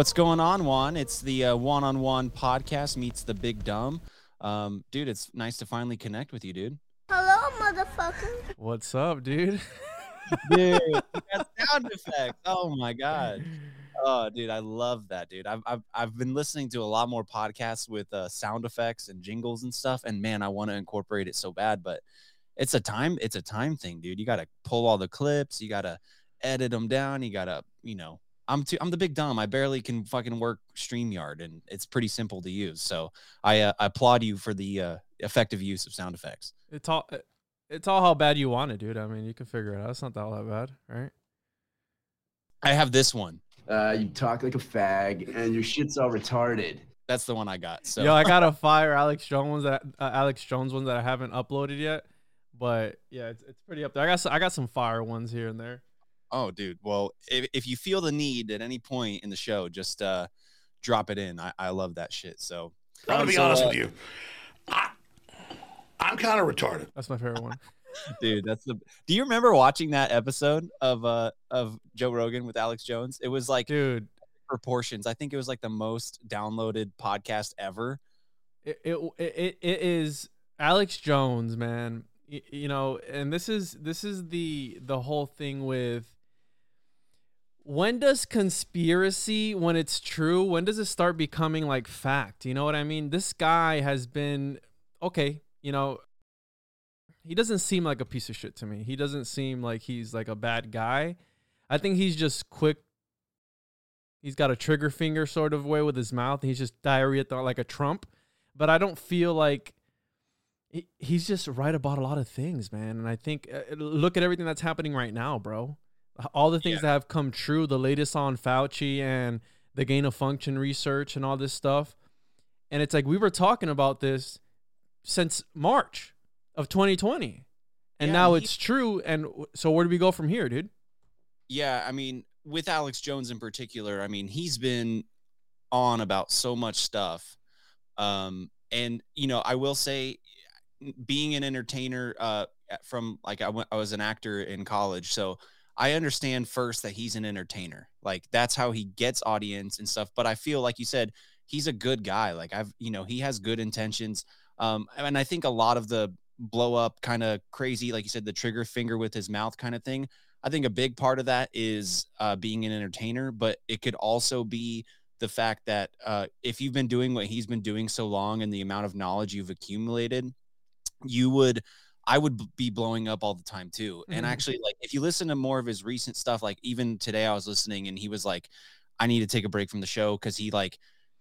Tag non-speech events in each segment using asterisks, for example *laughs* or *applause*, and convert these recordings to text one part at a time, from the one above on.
What's going on, Juan? It's the uh, Juan on Juan podcast meets the big dumb. Um, dude, it's nice to finally connect with you, dude. Hello, motherfucker. What's up, dude? Dude, you got *laughs* sound effects. Oh my god. Oh, dude, I love that, dude. I've I've, I've been listening to a lot more podcasts with uh, sound effects and jingles and stuff, and man, I want to incorporate it so bad, but it's a time it's a time thing, dude. You got to pull all the clips, you got to edit them down, you got to, you know. I'm too, I'm the big dumb. I barely can fucking work StreamYard, and it's pretty simple to use. So I, uh, I applaud you for the uh, effective use of sound effects. It's all it's all how bad you want it, dude. I mean, you can figure it out. It's not all that bad, right? I have this one. Uh, you talk like a fag, and your shit's all retarded. That's the one I got. So Yo, I got a *laughs* fire Alex Jones ones that uh, Alex Jones ones that I haven't uploaded yet, but yeah, it's, it's pretty up there. I got s- I got some fire ones here and there. Oh, dude. Well, if, if you feel the need at any point in the show, just uh, drop it in. I, I love that shit. So I'm gonna be So, honest uh, with you. I, I'm kind of retarded. That's my favorite one. *laughs* dude, that's the. Do you remember watching that episode of uh of Joe Rogan with Alex Jones? It was like Dude, proportions. I think it was like the most downloaded podcast ever. it it it, it is Alex Jones, man. Y- you know, and this is this is the the whole thing with when does conspiracy when it's true when does it start becoming like fact? You know what i mean? This guy has been okay you know he doesn't seem like a piece of shit to me. He doesn't seem like he's like a bad guy. I think he's just quick. He's got a trigger finger sort of way with his mouth. He's just diarrhea like a trump. But i don't feel like he's just right about a lot of things man. And i think uh, look at everything that's happening right now bro all the things Yeah. that have come true, the latest on Fauci and the gain of function research and all this stuff. And it's like we were talking about this since March of 2020. And Yeah, now he- it's true. And so where do we go from here, dude? Yeah, I mean, with Alex Jones in particular, I mean, he's been on about so much stuff. Um, and you know, I will say, being an entertainer, uh, from like I went, I was an actor in college, so I understand first that he's an entertainer. Like that's how he gets audience and stuff. But I feel like you said, he's a good guy. Like I've, you know, he has good intentions. Um, and I think a lot of the blow up kind of crazy, like you said, the trigger finger with his mouth kind of thing. I think a big part of that is uh, being an entertainer, but it could also be the fact that uh, if you've been doing what he's been doing so long and the amount of knowledge you've accumulated, you would, I would be blowing up all the time too. And Mhm. actually, like if you listen to more of his recent stuff, like even today I was listening and he was like, I need to take a break from the show because he like,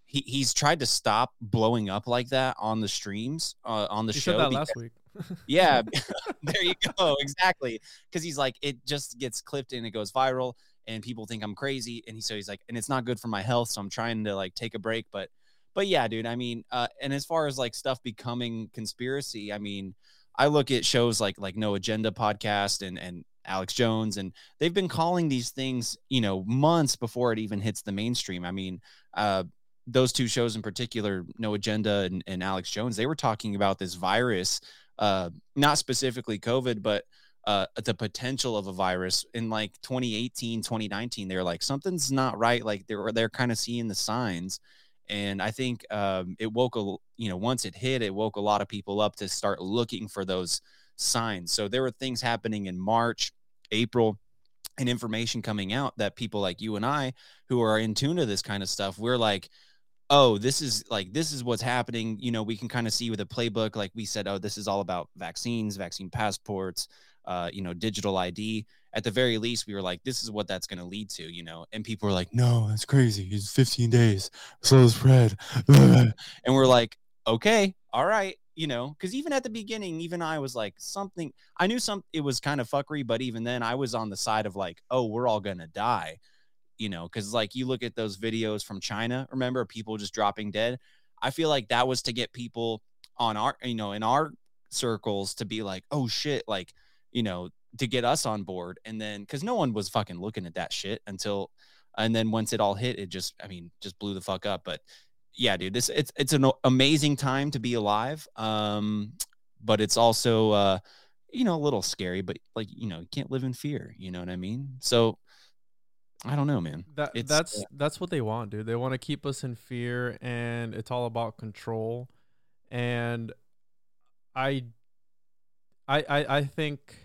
he, he's tried to stop blowing up like that on the streams uh, on the You show. because- last week. *laughs* Yeah, *laughs* there you go. Exactly. Because he's like, it just gets clipped and it goes viral, and people think I'm crazy. And he so he's like, and it's not good for my health, so I'm trying to like take a break. But but yeah, dude. I mean, uh, and as far as like stuff becoming conspiracy, I mean, I look at shows like like No Agenda podcast and and Alex Jones, and they've been calling these things, you know, months before it even hits the mainstream. I mean, uh, those two shows in particular, No Agenda and, and Alex Jones, they were talking about this virus, uh, not specifically COVID, but uh, the potential of a virus in like 2018, 2019. They're like, something's not right. Like they're, they're kind of seeing the signs. And I think um, it woke a, you know, once it hit, it woke a lot of people up to start looking for those signs. So there were things happening in March, April, and information coming out that people like you and I, who are in tune to this kind of stuff, we're like, oh, this is like this is what's happening. You know, we can kind of see with a playbook, like we said, oh, this is all about vaccines, vaccine passports, uh, you know, digital ID. At the very least, we were like, this is what that's going to lead to, you know. And people were like, no, that's crazy. It's 15 days, slow spread, *laughs* and we're like, okay, all right, you know, because even at the beginning, even I was like, something. I knew some. It was kind of fuckery, but even then, I was on the side of like, oh, we're all gonna die you know, because like you look at those videos from China, remember people just dropping dead. I feel like that was to get people on our, you know, in our circles to be like, oh shit, like, you know, to get us on board. And then because no one was fucking looking at that shit until, and then once it all hit, it just, I mean, just blew the fuck up. But yeah, dude, this it's it's an amazing time to be alive. Um, but it's also uh, you know, a little scary, but like, you know, you can't live in fear, you know what I mean? So I don't know, man. That It's- that's that's what they want, dude. They want to keep us in fear, and it's all about control. And I, I, I, I think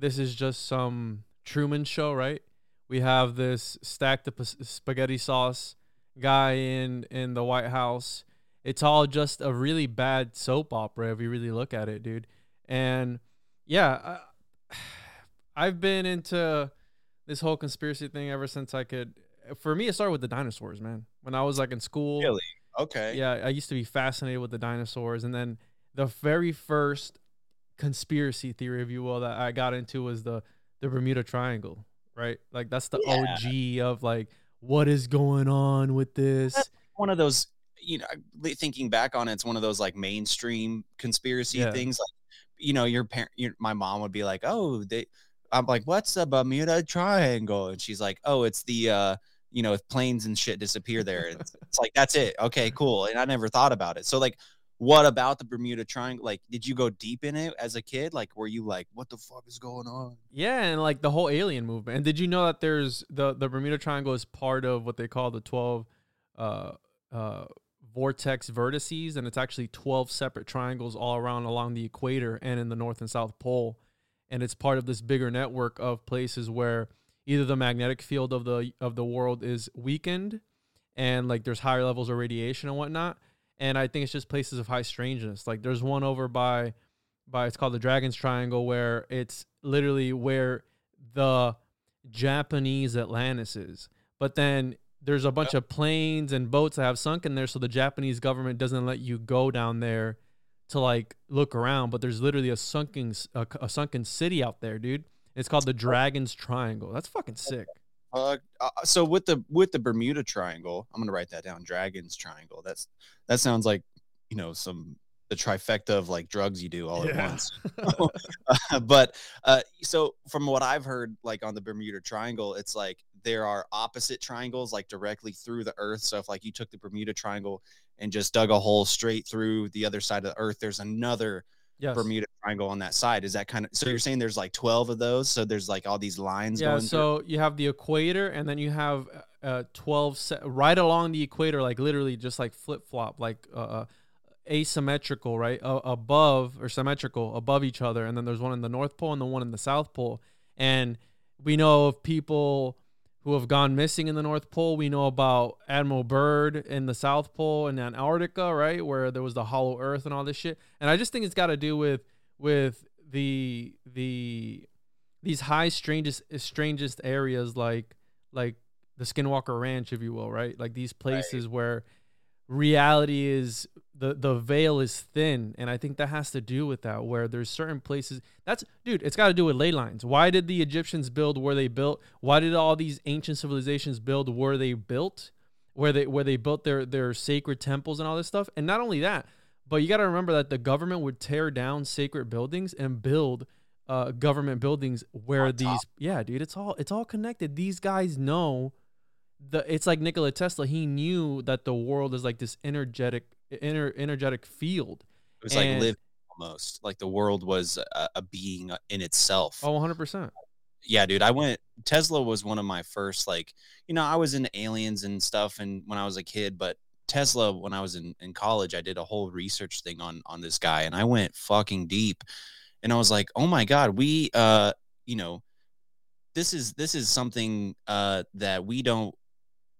this is just some Truman show, right? We have this stacked up spaghetti sauce guy in in the White House. It's all just a really bad soap opera if you really look at it, dude. And yeah, I, *sighs* I've been into this whole conspiracy thing ever since I could. For me, it started with the dinosaurs, man. When I was like in school, Really? Okay. yeah, I used to be fascinated with the dinosaurs, and then the very first conspiracy theory, if you will, that I got into was the the Bermuda Triangle, right? Like that's the OG of like what is going on with this. One of those, you know, thinking back on it, it's one of those like mainstream conspiracy Yeah. things. Like, you know, your parent, your, my mom would be like, "Oh, they," I'm like, "What's the Bermuda Triangle?" And she's like, "Oh, it's the." uh you know, if planes and shit disappear there, it's, it's like that's it. Okay, cool. And I never thought about it. So, like, what about the Bermuda Triangle? Like, did you go deep in it as a kid? Like, were you like, what the fuck is going on? Yeah, and like the whole alien movement. And did you know that there's the the Bermuda Triangle is part of what they call the 12 uh uh vortex vertices and it's actually 12 separate triangles all around along the equator and in the north and south pole. And it's part of this bigger network of places where either the magnetic field of the of the world is weakened and like there's higher levels of radiation and whatnot. And I think it's just places of high strangeness. Like there's one over by by it's called the Dragon's Triangle where it's literally where the Japanese Atlantis is. But then there's a bunch of planes and boats that have sunk in there so the Japanese government doesn't let you go down there to like look around, but there's literally a sunken a, a sunken city out there, dude. It's called the Dragon's Triangle. That's fucking sick. Uh, uh, so with the with the Bermuda Triangle, I'm gonna write that down. Dragon's Triangle. That's that sounds like you know some the trifecta of like drugs you do all at once. Uh, *laughs* *laughs* but uh, so from what I've heard, like on the Bermuda Triangle, it's like there are opposite triangles like directly through the Earth. So if like you took the Bermuda Triangle and just dug a hole straight through the other side of the Earth, there's another Yes. Bermuda Triangle on that side. Is that kind of so? You're saying there's like 12 of those. So there's like all these lines Yeah, going. through? so you have the equator, and then you have uh, twelve se- right along the equator, like literally just like flip flop, like uh, uh, asymmetrical, right uh, above or symmetrical above each other, and then there's one in the North Pole and the one in the South Pole, and we know of people who have gone missing in the North Pole. We know about Admiral Byrd in the South Pole and Antarctica, right, where there was the hollow Earth and all this shit. And I just think it's got to do with with the the these high strangest strangest areas like like the Skinwalker Ranch, if you will, right? Like these places where reality is the the veil is thin. And i think that has to do with that where there's certain places that's dude it's got to do with ley lines. Why did the egyptians build where they built why did all these ancient civilizations build where they built? Where they where they built their their sacred temples and all this stuff? And not only that but you got to remember that the government would tear down sacred buildings and build uh, government buildings where these yeah dude it's all it's all connected. These guys know the it's like Nikola Tesla he knew that the world is like this energetic inner energetic field It was like And- live almost like the world was a, a being in itself. oh 100% yeah, dude. I went. Tesla was one of my first, like, you know, I was into aliens and stuff, and when I was a kid, but Tesla, when I was in, in college, I did a whole research thing on on this guy, and I went fucking deep, and I was like, oh my god, we, uh, you know, this is this is something uh that we don't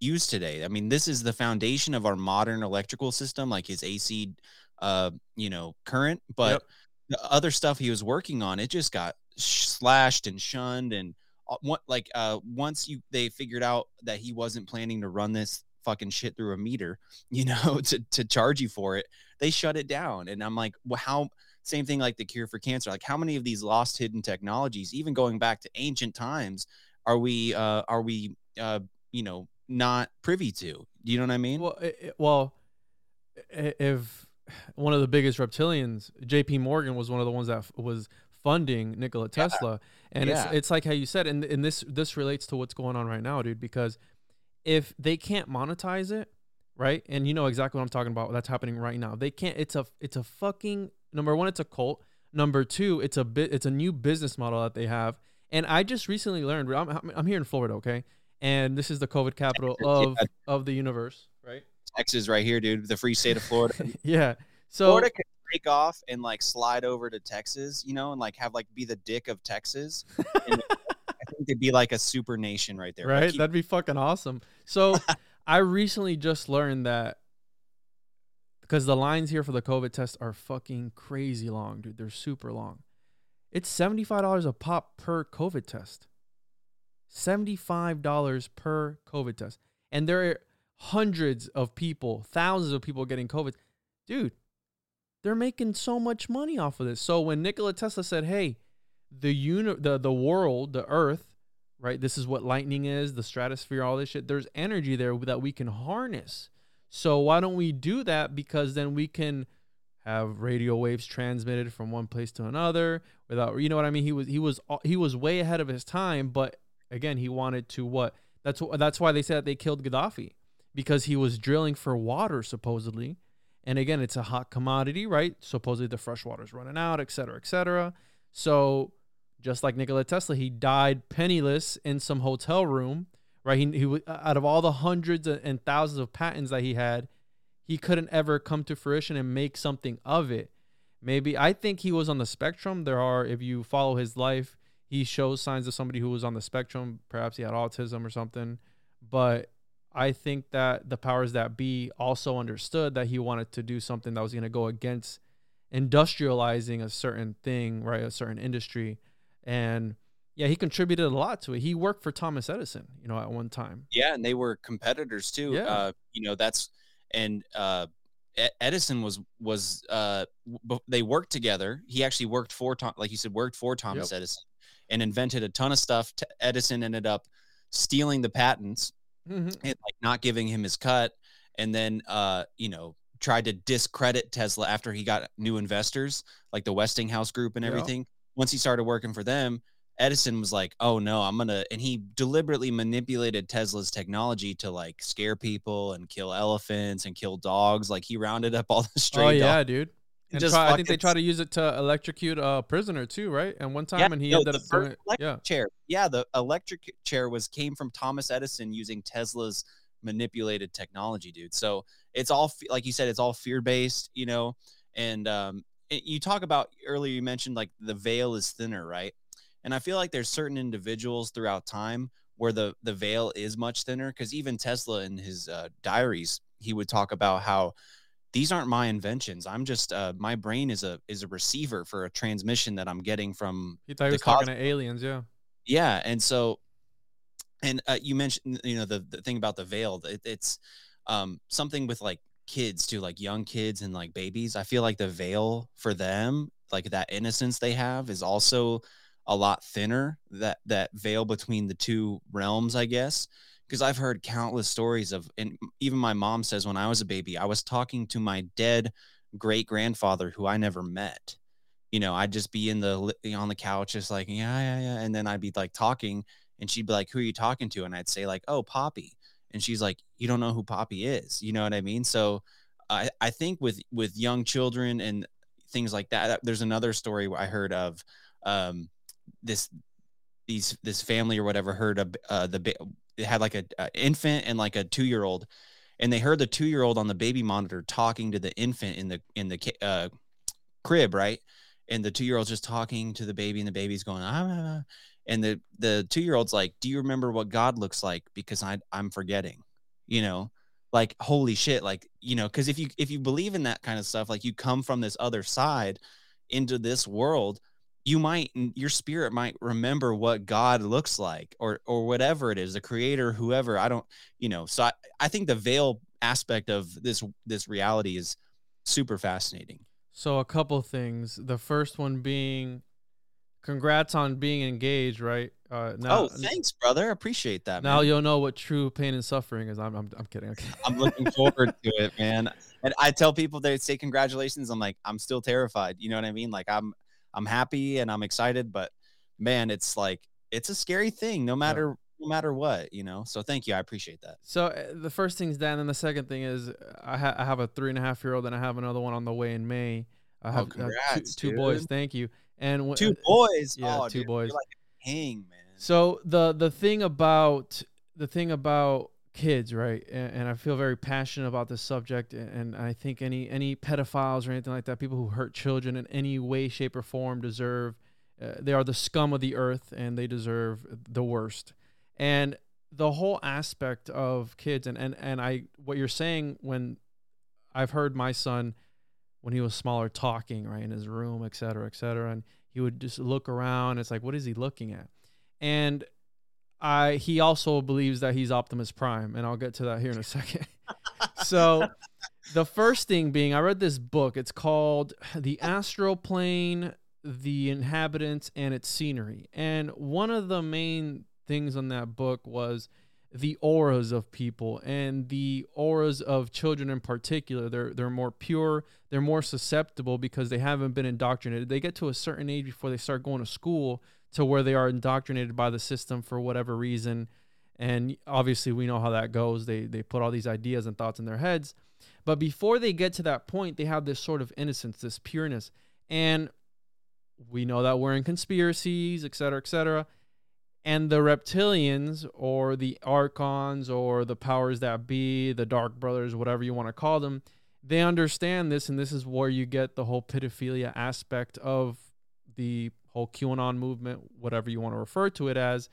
use today. I mean, this is the foundation of our modern electrical system, like his AC, uh, you know, current, but Yep. the other stuff he was working on, it just got slashed and shunned and uh, what like uh once you they figured out that he wasn't planning to run this fucking shit through a meter *laughs* you know to to charge you for it they shut it down and i'm like well how same thing like the cure for cancer like how many of these lost hidden technologies even going back to ancient times are we uh are we uh you know not privy to. Do you know what i mean? Well i- i- well if one of the biggest reptilians JP Morgan was one of the ones that was funding Nikola Tesla. And Yeah. it's it's like how you said and and this this relates to what's going on right now dude because if they can't monetize it right? And you know exactly what I'm talking about that's happening right now. They can't it's a it's a fucking number one it's a cult. Number two it's a bit it's a new business model that they have. And I just recently learned I'm- I'm here in Florida okay and this is the COVID capital Yeah. of of the universe right? Texas right here dude the free state of florida. *laughs* Yeah so Florida could break off and like slide over to Texas, you know, and like have like be the dick of Texas. *laughs* And I think they'd be like a super nation right there. Right? Keep- that'd be fucking awesome. So *laughs* i recently just learned that because the lines here for the covid test are fucking crazy long dude. They're super long. It's $75 a pop per covid test $75 per covid test and there are hundreds of people thousands of people getting covid dude they're making so much money off of this so when nikola tesla said hey the uni- the the world the earth right? This is what lightning is, the stratosphere, all this shit. There's energy there that we can harness. So why don't we do that? Because then we can have radio waves transmitted from one place to another without, you know what I mean? He was he was he was way ahead of his time, but again, he wanted to what? That's that's why they said they killed Gaddafi because he was drilling for water supposedly. And again, it's a hot commodity, right? Supposedly the fresh water's running out, et cetera, et cetera. So just like Nikola Tesla, he died penniless in some hotel room, right? He, he out of all the hundreds and thousands of patents that he had, he couldn't ever come to fruition and make something of it. Maybe I think he was on the spectrum. There are, if you follow his life, he shows signs of somebody who was on the spectrum. Perhaps he had autism or something. But I think that the powers that be also understood that he wanted to do something that was going to go against industrializing a certain thing, right? A certain industry. And yeah, he contributed a lot to it. He worked for Thomas Edison, you know, at one time. yeah, and they were competitors too. Yeah. Uh, you know, that's and uh Edison was was uh they worked together. He actually worked for Tom, like you said, worked for Thomas Edison and invented a ton of stuff. T- Edison ended up stealing the patents Mm-hmm. and like not giving him his cut and then uh you know tried to discredit tesla after he got new investors like the westinghouse group and Yeah. everything once he started working for them edison was like oh no i'm gonna and he deliberately manipulated tesla's technology to like scare people and kill elephants and kill dogs like he rounded up all the *laughs* stray Oh dogs yeah, dude. And And just try, I think they try to use it to electrocute a prisoner too, right? And one time, Yeah, and he no, ended up doing electric Yeah, chair. Yeah, the electric chair was came from Thomas Edison using Tesla's manipulated technology, dude. So it's all like you said, it's all fear based, you know. And um, it- you talk about earlier, you mentioned like the veil is thinner, right? And I feel like there's certain individuals throughout time where the the veil is much thinner. Because even Tesla in his uh, diaries, he would talk about how these aren't my inventions. I'm just uh, my brain is a is a receiver for a transmission that I'm getting from he thought he the was talking to aliens. Yeah, yeah and so and uh, you mentioned you know the, the thing about the veil it, it's um something with like kids too, like young kids and like babies. I feel like the veil for them, like that innocence they have, is also a lot thinner. That that veil between the two realms, I guess. Because I've heard countless stories of, and even my mom says when I was a baby, I was talking to my dead great grandfather who I never met. You know, I'd just be in the on the couch, just like yeah, yeah, yeah, and then I'd be like talking, and she'd be like, "Who are you talking to?" And I'd say like, "Oh, Poppy," and she's like, "You don't know who Poppy is." You know what I mean? So, I I think with with young children and things like that, there's another story I heard of, um, this these this family or whatever heard of uh, the had like a, a infant and like a two year old, and they heard the two year old on the baby monitor talking to the infant in the in the uh, crib, right? And the two year old's just talking to the baby, and the baby's going, ah, ah, ah." and the the two year old's like, "Do you remember what God looks like? Because I I'm forgetting," you know, like holy shit, like you know, because if you if you believe in that kind of stuff, like you come from this other side into this world you might your spirit might remember what god looks like or or whatever it is the creator whoever i don't you know so i, I think the veil aspect of this this reality is super fascinating So a couple things. The first one being, congrats on being engaged, right? Uh, now, oh thanks brother appreciate that now man. you'll know what true pain and suffering is. I'm, I'm, I'm kidding. I'm kidding. i'm looking forward *laughs* to it man and i tell people they say congratulations i'm like i'm still terrified you know what i mean like i'm i'm happy and i'm excited but man it's like it's a scary thing no matter no matter what you know so thank you i appreciate that So uh, the first thing's that, and then the second thing is I, ha- I have a three and a half year old, and I have another one on the way in May. I Oh, have, I have congrats, two, two boys. Thank you. And w- two boys yeah, oh, two dude, boys. like king man So the the thing about the thing about kids, right? And, and I feel very passionate about this subject, a- and I think any any pedophiles or anything like that, people who hurt children in any way, shape, or form, deserve. Uh, they are the scum of the earth, and they deserve the worst. And the whole aspect of kids, and and and I, what you're saying when I've heard my son when he was smaller talking right in his room, et cetera, et cetera, and he would just look around. It's like, what is he looking at? And I he also believes that he's Optimus Prime, and I'll get to that here in a second. *laughs* so the first thing being, I read this book. It's called The Astral Plane, The Inhabitants, and Its Scenery. And one of the main things on that book was the auras of people and the auras of children in particular they're they're more pure they're more susceptible because they haven't been indoctrinated they get to a certain age before they start going to school to where they are indoctrinated by the system for whatever reason. And obviously we know how that goes. They they put all these ideas and thoughts in their heads. But before they get to that point they have this sort of innocence this pureness. And we know that we're in conspiracies et cetera et cetera. And the reptilians or the archons or the powers that be the dark brothers whatever you want to call them they understand this. And this is where you get the whole pedophilia aspect of the whole qanon movement whatever you want to refer to it as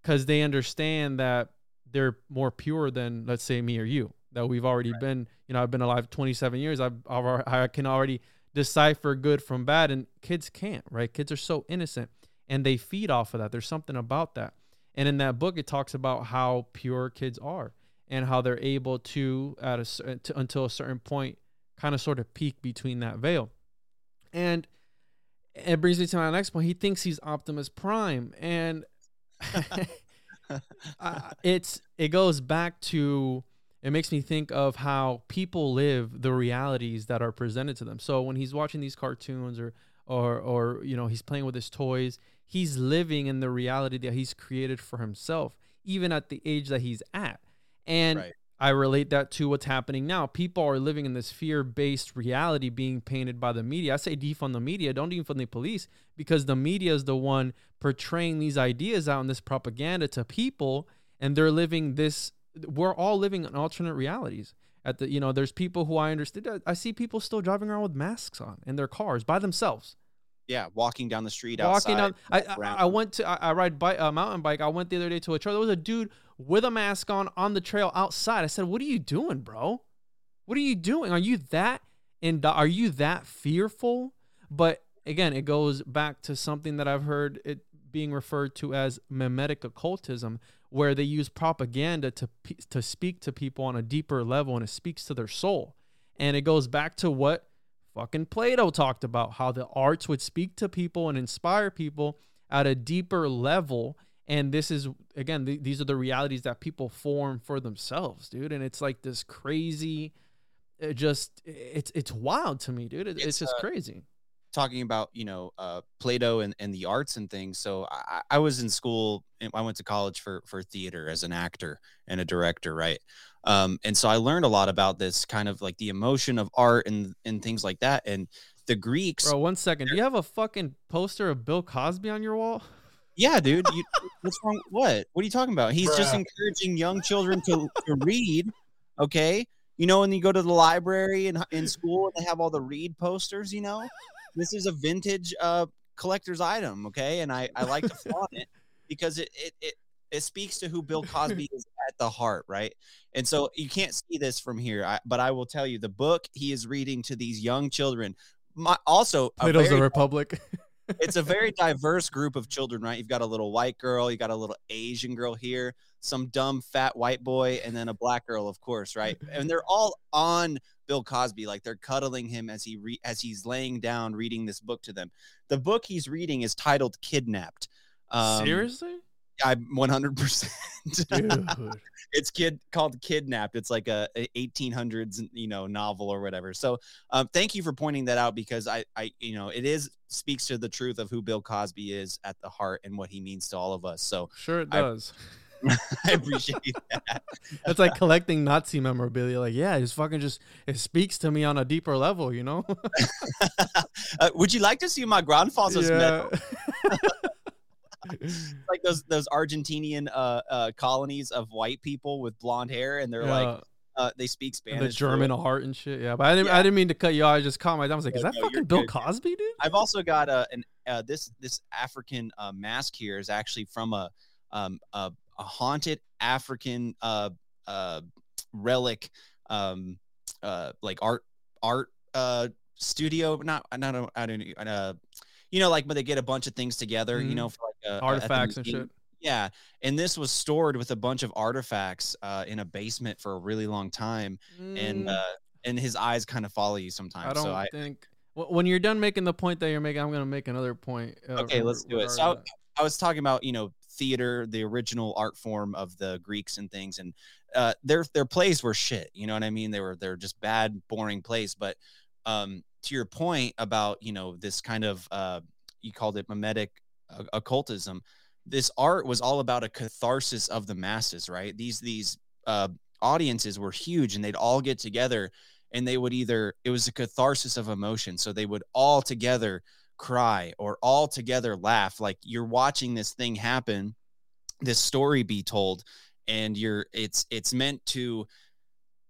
because they understand that they're more pure than let's say me or you that we've already been you know i've been alive 27 years I've, I've i can already decipher good from bad and kids can't right kids are so innocent and they feed off of that. There's something about that. And in that book, it talks about how pure kids are and how they're able to, at a to, until a certain point, kind of sort of peak between that veil. And it brings me to my next point. He thinks he's Optimus Prime, and *laughs* uh, it's it goes back to it makes me think of how people live the realities that are presented to them. So when he's watching these cartoons or or or you know he's playing with his toys, he's living in the reality that he's created for himself, even at the age that he's at. And Right. I relate that to what's happening now. People are living in this fear-based reality being painted by the media. I say defund the media, don't defund the police, because the media is the one portraying these ideas out in this propaganda to people, and they're living this. We're all living in alternate realities. At the, you know, there's people who I understand. I see people still driving around with masks on in their cars by themselves yeah walking down the street walking outside, down. I, I. I went to I, I ride bike, uh, mountain bike. I went the other day to a trail. There was a dude with a mask on on the trail outside. I said, "What are you doing, bro? What are you doing? Are you that and are you that fearful?" But again, it goes back to something that I've heard it being referred to as memetic occultism, where they use propaganda to to speak to people on a deeper level, and it speaks to their soul. And it goes back to what fucking Plato talked about how the arts would speak to people and inspire people at a deeper level. And this is, again, th- these are the realities that people form for themselves, dude. And it's like this crazy, it just, it's, it's wild to me, dude. It, it's, It's, just uh, crazy. Talking about you know uh, Plato and, and the arts and things. So I, I was in school. I went to college for for theater as an actor and a director, right? Um, and so I learned a lot about this kind of like the emotion of art and and things like that. And the Greeks, Bro, one second. Do you have a fucking poster of Bill Cosby on your wall? yeah, *laughs* dude. You, what's wrong? What? What are you talking about? He's just encouraging young children to to read. Okay. You know, when you go to the library in, in school and they have all the read posters, you know, this is a vintage uh, collector's item. Okay. And I, I like to *laughs* flaunt it because it, it, it, it speaks to who Bill Cosby is at the heart. Right. And so you can't see this from here, I, but I will tell you the book he is reading to these young children. My, also, Plato's the Republic. it's a very *laughs* diverse group of children, right? You've got a little white girl, you got a little Asian girl here, some dumb fat white boy, and then a black girl, of course, right? *laughs* And they're all on Bill Cosby, like they're cuddling him as he re- as he's laying down reading this book to them. The book he's reading is titled "Kidnapped." Um, Seriously? I'm 100. percent *laughs* It's kid called "Kidnapped." It's like a, a 1800s you know novel or whatever. So, um, thank you for pointing that out because I I you know it is speaks to the truth of who Bill Cosby is at the heart and what he means to all of us. So Sure it does. I *laughs* *laughs* appreciate that. It's like collecting Nazi memorabilia. Like, yeah, it's fucking just it speaks to me on a deeper level, you know? *laughs* uh, would you like to see my grandfather's medal? *laughs* Like those those Argentinian uh, uh, colonies of white people with blonde hair, and they're like uh, they speak And Spanish. the German heart and shit. Yeah, but I didn't. Yeah. I didn't mean to cut you off. I just caught my. I was like, is that no, fucking Bill good. Cosby, dude? I've also got a an uh, this this African uh, mask here is actually from a um a, a haunted African uh uh relic um uh like art art uh studio not not a- I don't uh you know like when they get a bunch of things together you Mhm. know for like a, a- Artifacts and shit. Yeah, and this was stored with a bunch of artifacts uh, in a basement for a really long time, and Mm, uh, and his eyes kind of follow you sometimes. I don't so I think. When you're done making the point that you're making, I'm gonna make another point. uh, Okay, let's do it. So regarding I was talking about you know theater, the original art form of the Greeks and things, and uh, their their plays were shit. You know what I mean? They were they're just bad, boring plays. But um, to your point about you know this kind of uh, you called it memetic uh, occultism. This art was all about a catharsis of the masses, right? These these uh, audiences were huge, and they'd all get together, and they would either it was a catharsis of emotion, so they would all together cry or all together laugh like you're watching this thing happen this story be told and you're it's it's meant to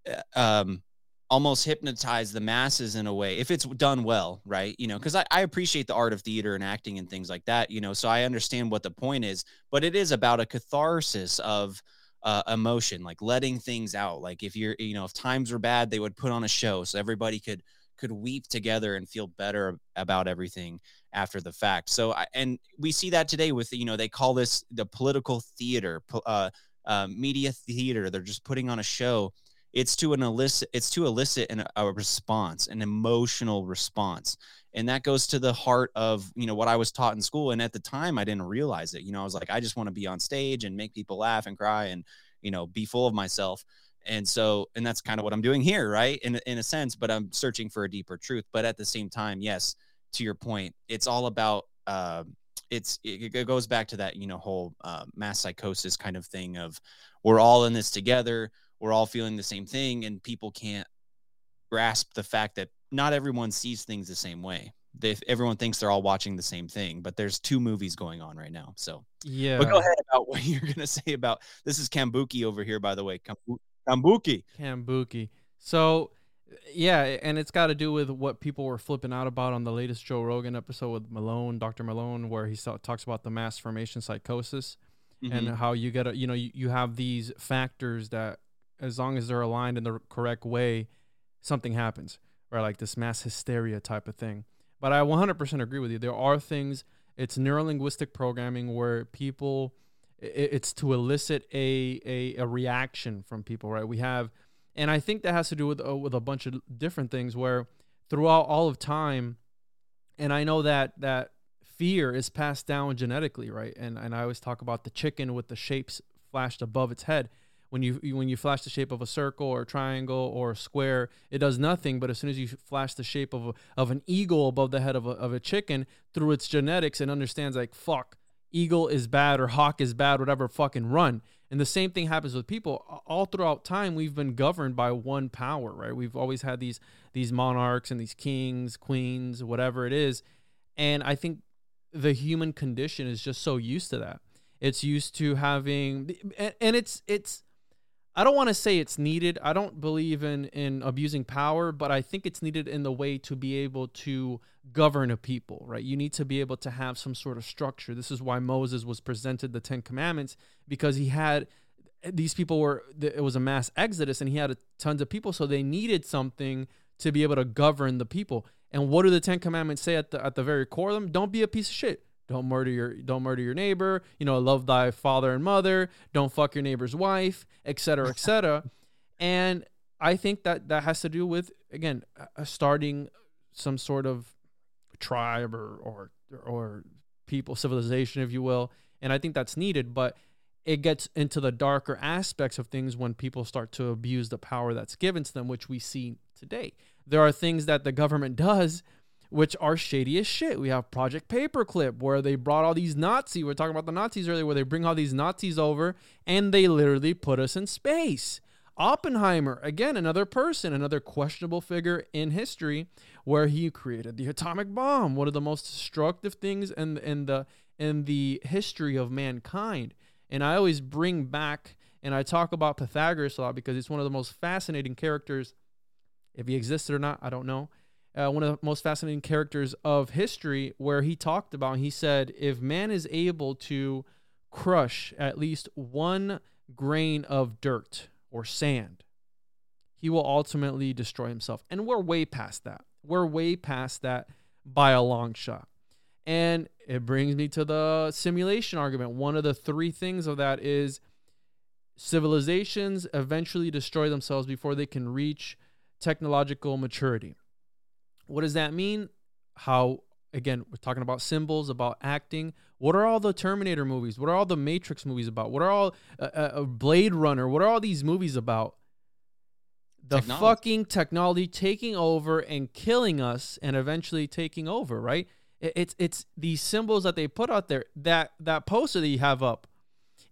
uh, um almost hypnotize the masses in a way if it's done well right? You know because I, I appreciate the art of theater and acting and things like that you know so i understand what the point is but it is about a catharsis of uh, emotion like letting things out like if you're you know if times were bad they would put on a show so everybody could could weep together and feel better about everything after the fact. So, and we see that today with you know they call this the political theater, uh, uh, media theater. They're just putting on a show. It's to an elicit. It's to elicit an, a response, an emotional response, and that goes to the heart of you know what I was taught in school. And at the time, I didn't realize it. You know, I was like, I just want to be on stage and make people laugh and cry and you know be full of myself and so and that's kind of what i'm doing here right in, in a sense but i'm searching for a deeper truth but at the same time yes to your point it's all about uh, it's it, it goes back to that you know whole uh, mass psychosis kind of thing of we're all in this together we're all feeling the same thing and people can't grasp the fact that not everyone sees things the same way they, everyone thinks they're all watching the same thing but there's two movies going on right now so Yeah. but go ahead about *laughs* what you're gonna say about this is Kambuki over here, by the way. Kambu- Kambuki. Kambuki. So, yeah, and it's got to do with what people were flipping out about on the latest Joe Rogan episode with Malone, Dr. Malone, where he talks about the mass formation psychosis and Mhm. how you get you know, you, you have these factors that as long as they're aligned in the correct way, something happens, right? Like this mass hysteria type of thing. But I 100% agree with you. There are things, it's neurolinguistic programming where people, it's to elicit a, a, a reaction from people, right? We have, and I think that has to do with uh, with a bunch of different things where throughout all of time, and I know that that fear is passed down genetically, right? And and I always talk about the chicken with the shapes flashed above its head. When you when you flash the shape of a circle or a triangle or a square, it does nothing. But as soon as you flash the shape of a, of an eagle above the head of a, of a chicken, through its genetics, it understands like fuck, eagle is bad or hawk is bad, whatever. Fucking run. And the same thing happens with people. All throughout time, we've been governed by one power, right? We've always had these these monarchs and these kings, queens, whatever it is. And I think the human condition is just so used to that. It's used to having and it's it's I don't want to say it's needed. I don't believe in in abusing power, but I think it's needed in the way to be able to govern a people, right? You need to be able to have some sort of structure. This is why Moses was presented the 10 commandments because he had these people were it was a mass exodus and he had a, tons of people so they needed something to be able to govern the people. And what do the 10 commandments say at the at the very core of them? Don't be a piece of shit. Don't murder your don't murder your neighbor. You know, love thy father and mother. Don't fuck your neighbor's wife, etc., etc. *laughs* and I think that that has to do with again uh, starting some sort of tribe or or or people civilization, if you will. And I think that's needed, but it gets into the darker aspects of things when people start to abuse the power that's given to them, which we see today. There are things that the government does which are shady as shit. We have Project Paperclip, where they brought all these Nazis. We are talking about the Nazis earlier, where they bring all these Nazis over and they literally put us in space. Oppenheimer, again, another person, another questionable figure in history, where he created the atomic bomb, one of the most destructive things in, in the in the history of mankind. And I always bring back and I talk about Pythagoras a lot because it's one of the most fascinating characters. If he existed or not, I don't know uh, one of the most fascinating characters of history, where he talked about, he said, if man is able to crush at least one grain of dirt or sand, he will ultimately destroy himself. And we're way past that. We're way past that by a long shot. And it brings me to the simulation argument. One of the three things of that is civilizations eventually destroy themselves before they can reach technological maturity. What does that mean? How again, we're talking about symbols, about acting. What are all the Terminator movies? What are all the Matrix movies about? What are all uh, uh, Blade Runner? What are all these movies about? The technology. fucking technology taking over and killing us, and eventually taking over. Right? It's it's these symbols that they put out there. That that poster that you have up.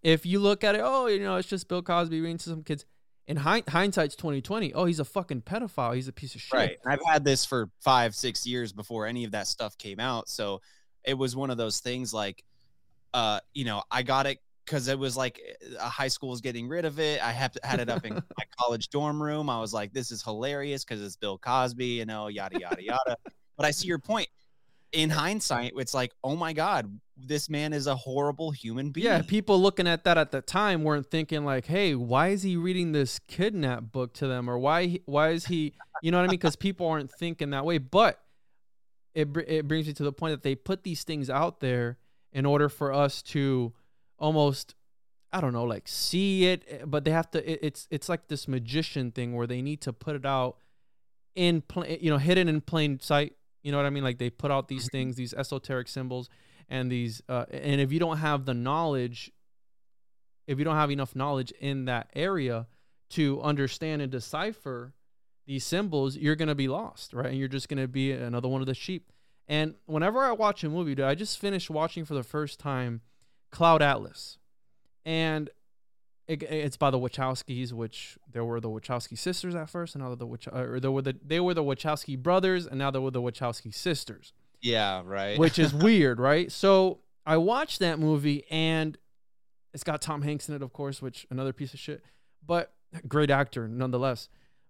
If you look at it, oh, you know, it's just Bill Cosby reading to some kids in hindsight's 2020 oh he's a fucking pedophile. He's a piece of shit. Right. I've had this for five six years before any of that stuff came out. So it was one of those things like uh you know i got it because it was like a high school was getting rid of it. I had, had it up in *laughs* my college dorm room. I was like this is hilarious because it's bill cosby you know yada yada yada. But i see your point in hindsight it's like oh my god this man is a horrible human being. Yeah, people looking at that at the time weren't thinking like, "Hey, why is he reading this kidnap book to them?" or "Why why is he?" You know what I mean? Because people aren't thinking that way. But it it brings me to the point that they put these things out there in order for us to almost I don't know, like see it, eh, but they have to. It, it's it's like this magician thing where they need to put it out in plain, you know, hidden in plain sight. You know what I mean? Like they put out these things, these esoteric symbols, and these uh, and if you don't have the knowledge if you don't have enough knowledge in that area to understand and decipher these symbols you're to be lost right? And you're just to be another one of the sheep. And whenever i watch a movie dude, i just finished watching for the first time cloud atlas. And it, it's by the Wachowskis, which there were the Wachowski sisters at first, and now the Wach- uh, or there were the they were the Wachowski brothers, and now they were the Wachowski sisters. Yeah, right. Which is *laughs* weird, right? So I watched that movie and it's got Tom Hanks in it, of course, which another piece of shit, but great actor nonetheless.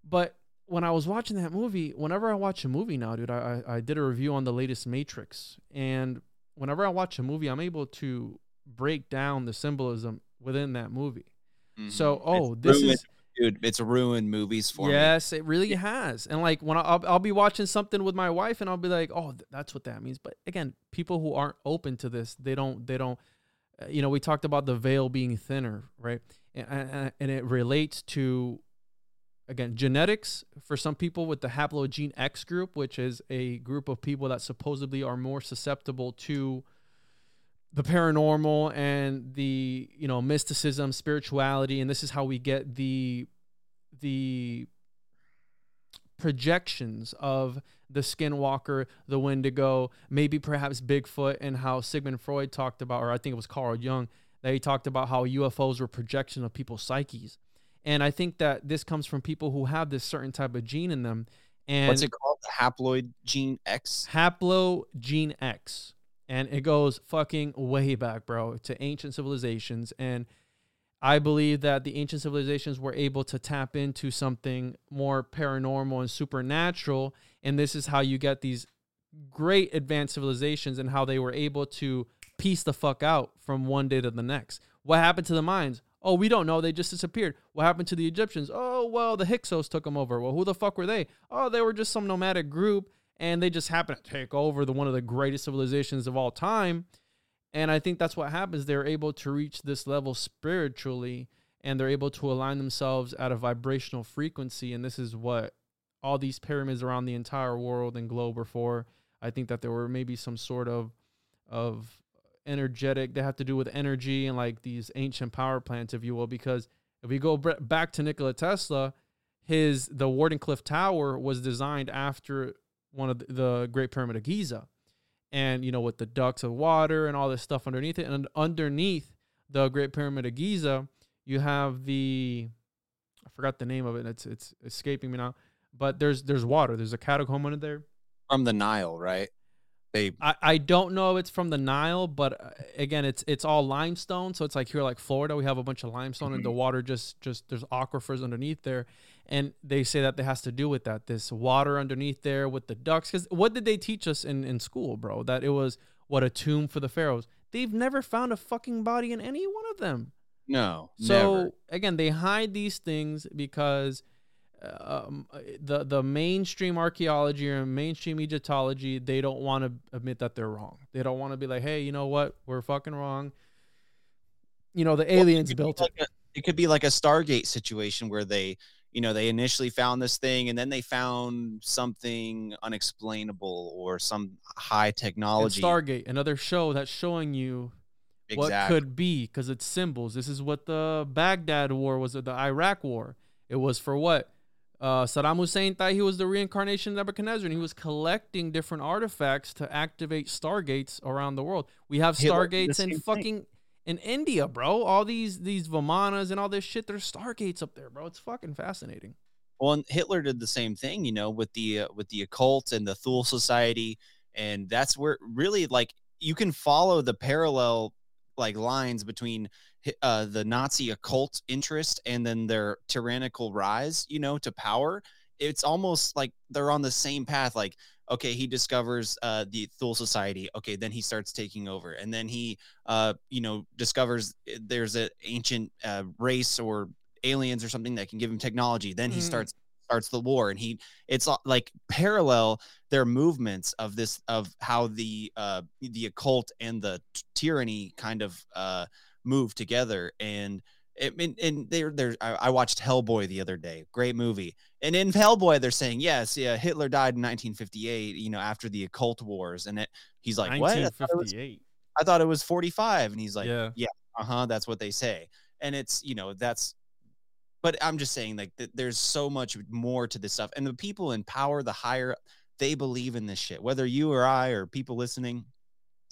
But when I was watching that movie, whenever I watch a movie now, dude, I, I did a review on the latest Matrix, and whenever I watch a movie, I'm able to break down the symbolism within that movie. Mm-hmm. So, oh, it's this is dude, it's ruined movies for yes, me. Yes, it really has. And like when I, I'll, I'll be watching something with my wife, and I'll be like, oh, th- that's what that means. But again, people who aren't open to this, they don't, they don't. Uh, you know, we talked about the veil being thinner, right? And, and, and it relates to again genetics for some people with the haplogene X group, which is a group of people that supposedly are more susceptible to the paranormal and the you know mysticism, spirituality, and this is how we get the the projections of the skinwalker, the wendigo, maybe perhaps Bigfoot, and how Sigmund Freud talked about, or I think it was Carl Jung, that he talked about how UFOs were projection of people's psyches. And I think that this comes from people who have this certain type of gene in them. And What's it called? Haploid gene X. haplo gene X. And it goes fucking way back, bro, to ancient civilizations. And I believe that the ancient civilizations were able to tap into something more paranormal and supernatural. And this is how you get these great advanced civilizations and how they were able to piece the fuck out from one day to the next. What happened to the Mayans? Oh, we don't know. They just disappeared. What happened to the Egyptians? Oh, well, the Hyksos took them over. Well, who the fuck were they? Oh, they were just some nomadic group and they just happen to take over the one of the greatest civilizations of all time. And I think that's what happens. They're able to reach this level spiritually and they're able to align themselves at a vibrational frequency. And this is what all these pyramids around the entire world and globe are for. I think that there were maybe some sort of of energetic they have to do with energy and like these ancient power plants if you will because if we go back to Nikola Tesla his the Wardenclyffe Tower was designed after one of the, the Great Pyramid of Giza and you know with the ducts of water and all this stuff underneath it. And underneath the Great Pyramid of Giza you have the I forgot the name of it. It's it's escaping me now. But there's there's water. There's a catacomb under there. From the Nile, right? They I, I don't know if it's from the Nile, but uh, again, it's it's all limestone. So it's like here, like Florida, we have a bunch of limestone, and the water just just there's aquifers underneath there, and they say that it has to do with that. This water underneath there with the ducks. Because what did they teach us in in school, bro? That it was what a tomb for the pharaohs. They've never found a fucking body in any one of them. no, So never. again, they hide these things because um, the the mainstream archaeology or mainstream Egyptology they don't want to admit that they're wrong. They don't want to be like, hey, you know what, we're fucking wrong. You know, the Well, it aliens could be built it. a- it could be like a Stargate situation where they, you know, they initially found this thing and then they found something unexplainable or some high And technology. Stargate, another show that's showing you what could be because it's symbols. This is what the Baghdad War was, the Iraq War. It was for what? Uh, Saddam Hussein thought he was the reincarnation of Nebuchadnezzar, and he was collecting different artifacts to activate stargates around the world. We have Hitler did the stargates same in thing. In India, bro. All these these Vimanas and all this shit. There's stargates up there, bro. It's fucking fascinating. Well, and Hitler did the same thing, you know, with the uh, with the occult and the Thule Society, and that's where really like you can follow the parallel like lines between uh, the Nazi occult interest and then their tyrannical rise, you know, to power. It's almost like they're on the same path. Like, okay, he discovers uh, the Thule Society. Okay, then he starts taking over, and then he, uh, you know, discovers uh, there's an ancient uh, race or aliens or something that can give him technology. Then he Mhm. starts starts the war, and he it's like parallel their movements of this of how the uh the occult and the t- tyranny kind of uh move together and it, and, and they're they're I, I watched Hellboy the other day great movie. And in Hellboy they're saying yes yeah Hitler died in 1958 you know after the occult wars. And it he's like what? I thought, it was, 1958. I thought it was 45 and he's like yeah. uh-huh that's what they say. And it's you know that's but i'm just saying like th- there's so much more to this stuff. And the people in power the higher they believe in this shit. Whether you or i or people listening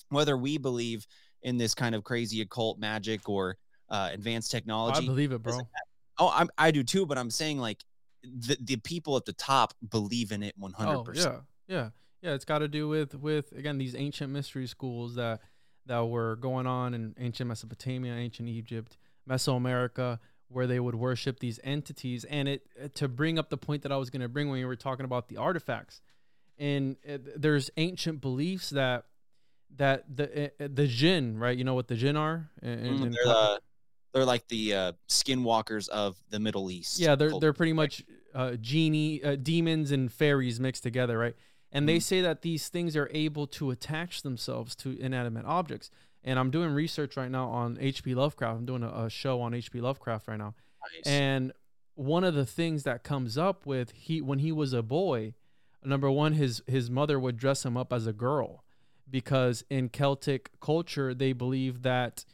whether we believe in this kind of crazy occult magic or uh, advanced technology. I believe it, bro. oh I'm, i do too but i'm saying like the, the people at the top believe in it 100% Oh yeah, yeah, yeah. It's got to do with with again these ancient mystery schools that that were going on in ancient Mesopotamia, ancient Egypt, Mesoamerica, where they would worship these entities. And it to bring up the point that I was going to bring when you were talking about the artifacts, and uh, there's ancient beliefs that that the uh, the jinn, right? You know what the jinn are? In- Mm, in they're, uh, they're like the uh, skinwalkers of the middle east Yeah, they're culture. they're pretty much uh, genie, uh, demons, and fairies mixed together, right? And they Mhm. say that these things are able to attach themselves to inanimate objects. And I'm doing research right now on H.P. Lovecraft. I'm doing a, a show on H.P. Lovecraft right now. Nice. And one of the things that comes up with he when he was a boy, number one, his his mother would dress him up as a girl, because in Celtic culture they believe that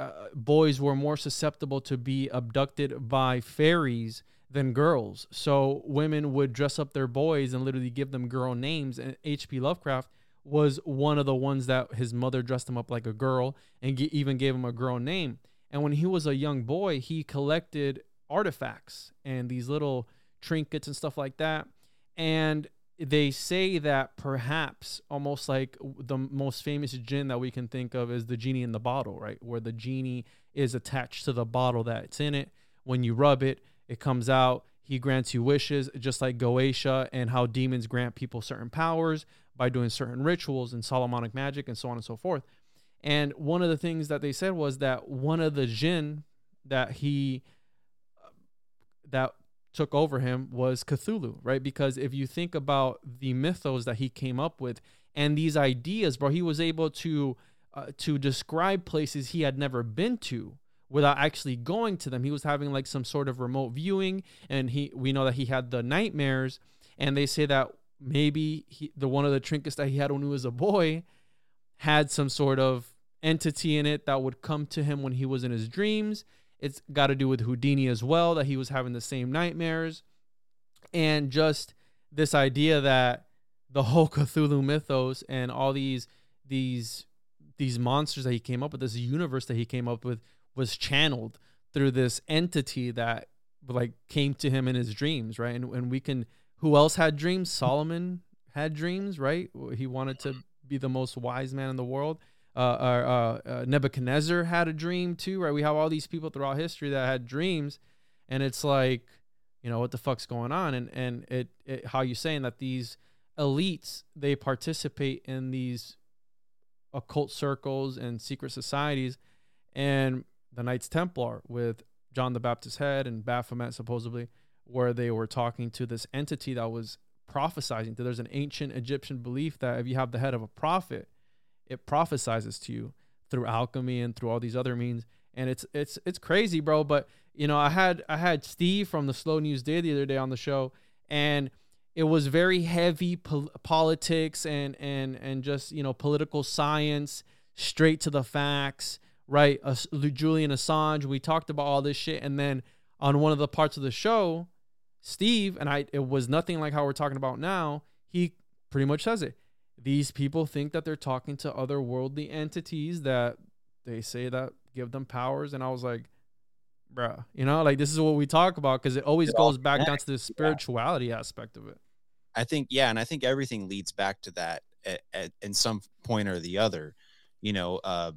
uh, boys were more susceptible to be abducted by fairies than girls. So women would dress up their boys and literally give them girl names. And H.P. Lovecraft was one of the ones that his mother dressed him up like a girl and g- even gave him a girl name. And when he was a young boy, he collected artifacts and these little trinkets and stuff like that. And they say that perhaps almost like the most famous jinn that we can think of is the genie in the bottle, right? Where the genie is attached to the bottle that's in it. When you rub it, it comes out. He grants you wishes, just like Goetia and how demons grant people certain powers by doing certain rituals and Solomonic magic and so on and so forth. And one of the things that they said was that one of the jinn that he uh, that took over him was Cthulhu, right? Because if you think about the mythos that he came up with and these ideas, bro, he was able to uh, to describe places he had never been to without actually going to them. He was having like some sort of remote viewing, and he we know that he had the nightmares, and they say that maybe he, the one of the trinkets that he had when he was a boy had some sort of entity in it that would come to him when he was in his dreams it's got to do with Houdini as well, that he was having the same nightmares. And just this idea that the whole *laughs* Cthulhu mythos and all these these these monsters that he came up with, this universe that he came up with, was channeled through this entity that like came to him in his dreams, right? And and we can who else had dreams? Solomon had dreams, right? He wanted to be the most wise man in the world uh, uh, uh, Nebuchadnezzar had a dream too, right? We have all these people throughout history that had dreams, and it's like, you know, what the fuck's going on? And and it, it how you saying that these elites they participate in these occult circles and secret societies, and the Knights Templar with John the Baptist's head and Baphomet supposedly, where they were talking to this entity that was prophesizing. That there's an ancient Egyptian belief that if you have the head of a prophet it prophesizes to you through alchemy and through all these other means. And it's it's it's crazy bro. But you know i had i had steve from the slow news day the other day on the show and it was very heavy pol- politics and and and just you know political science straight to the facts right? Uh, julian assange we talked about all this shit. And then on one of the parts of the show steve and i it was nothing like how we're talking about now. He pretty much says it these people think that they're talking to other worldly entities that they say that give them powers and i was like bruh you know like this is what we talk about because it always it goes back down to the spirituality yeah. aspect of it i think yeah and i think everything leads back to that at, at in some point or the other you know uh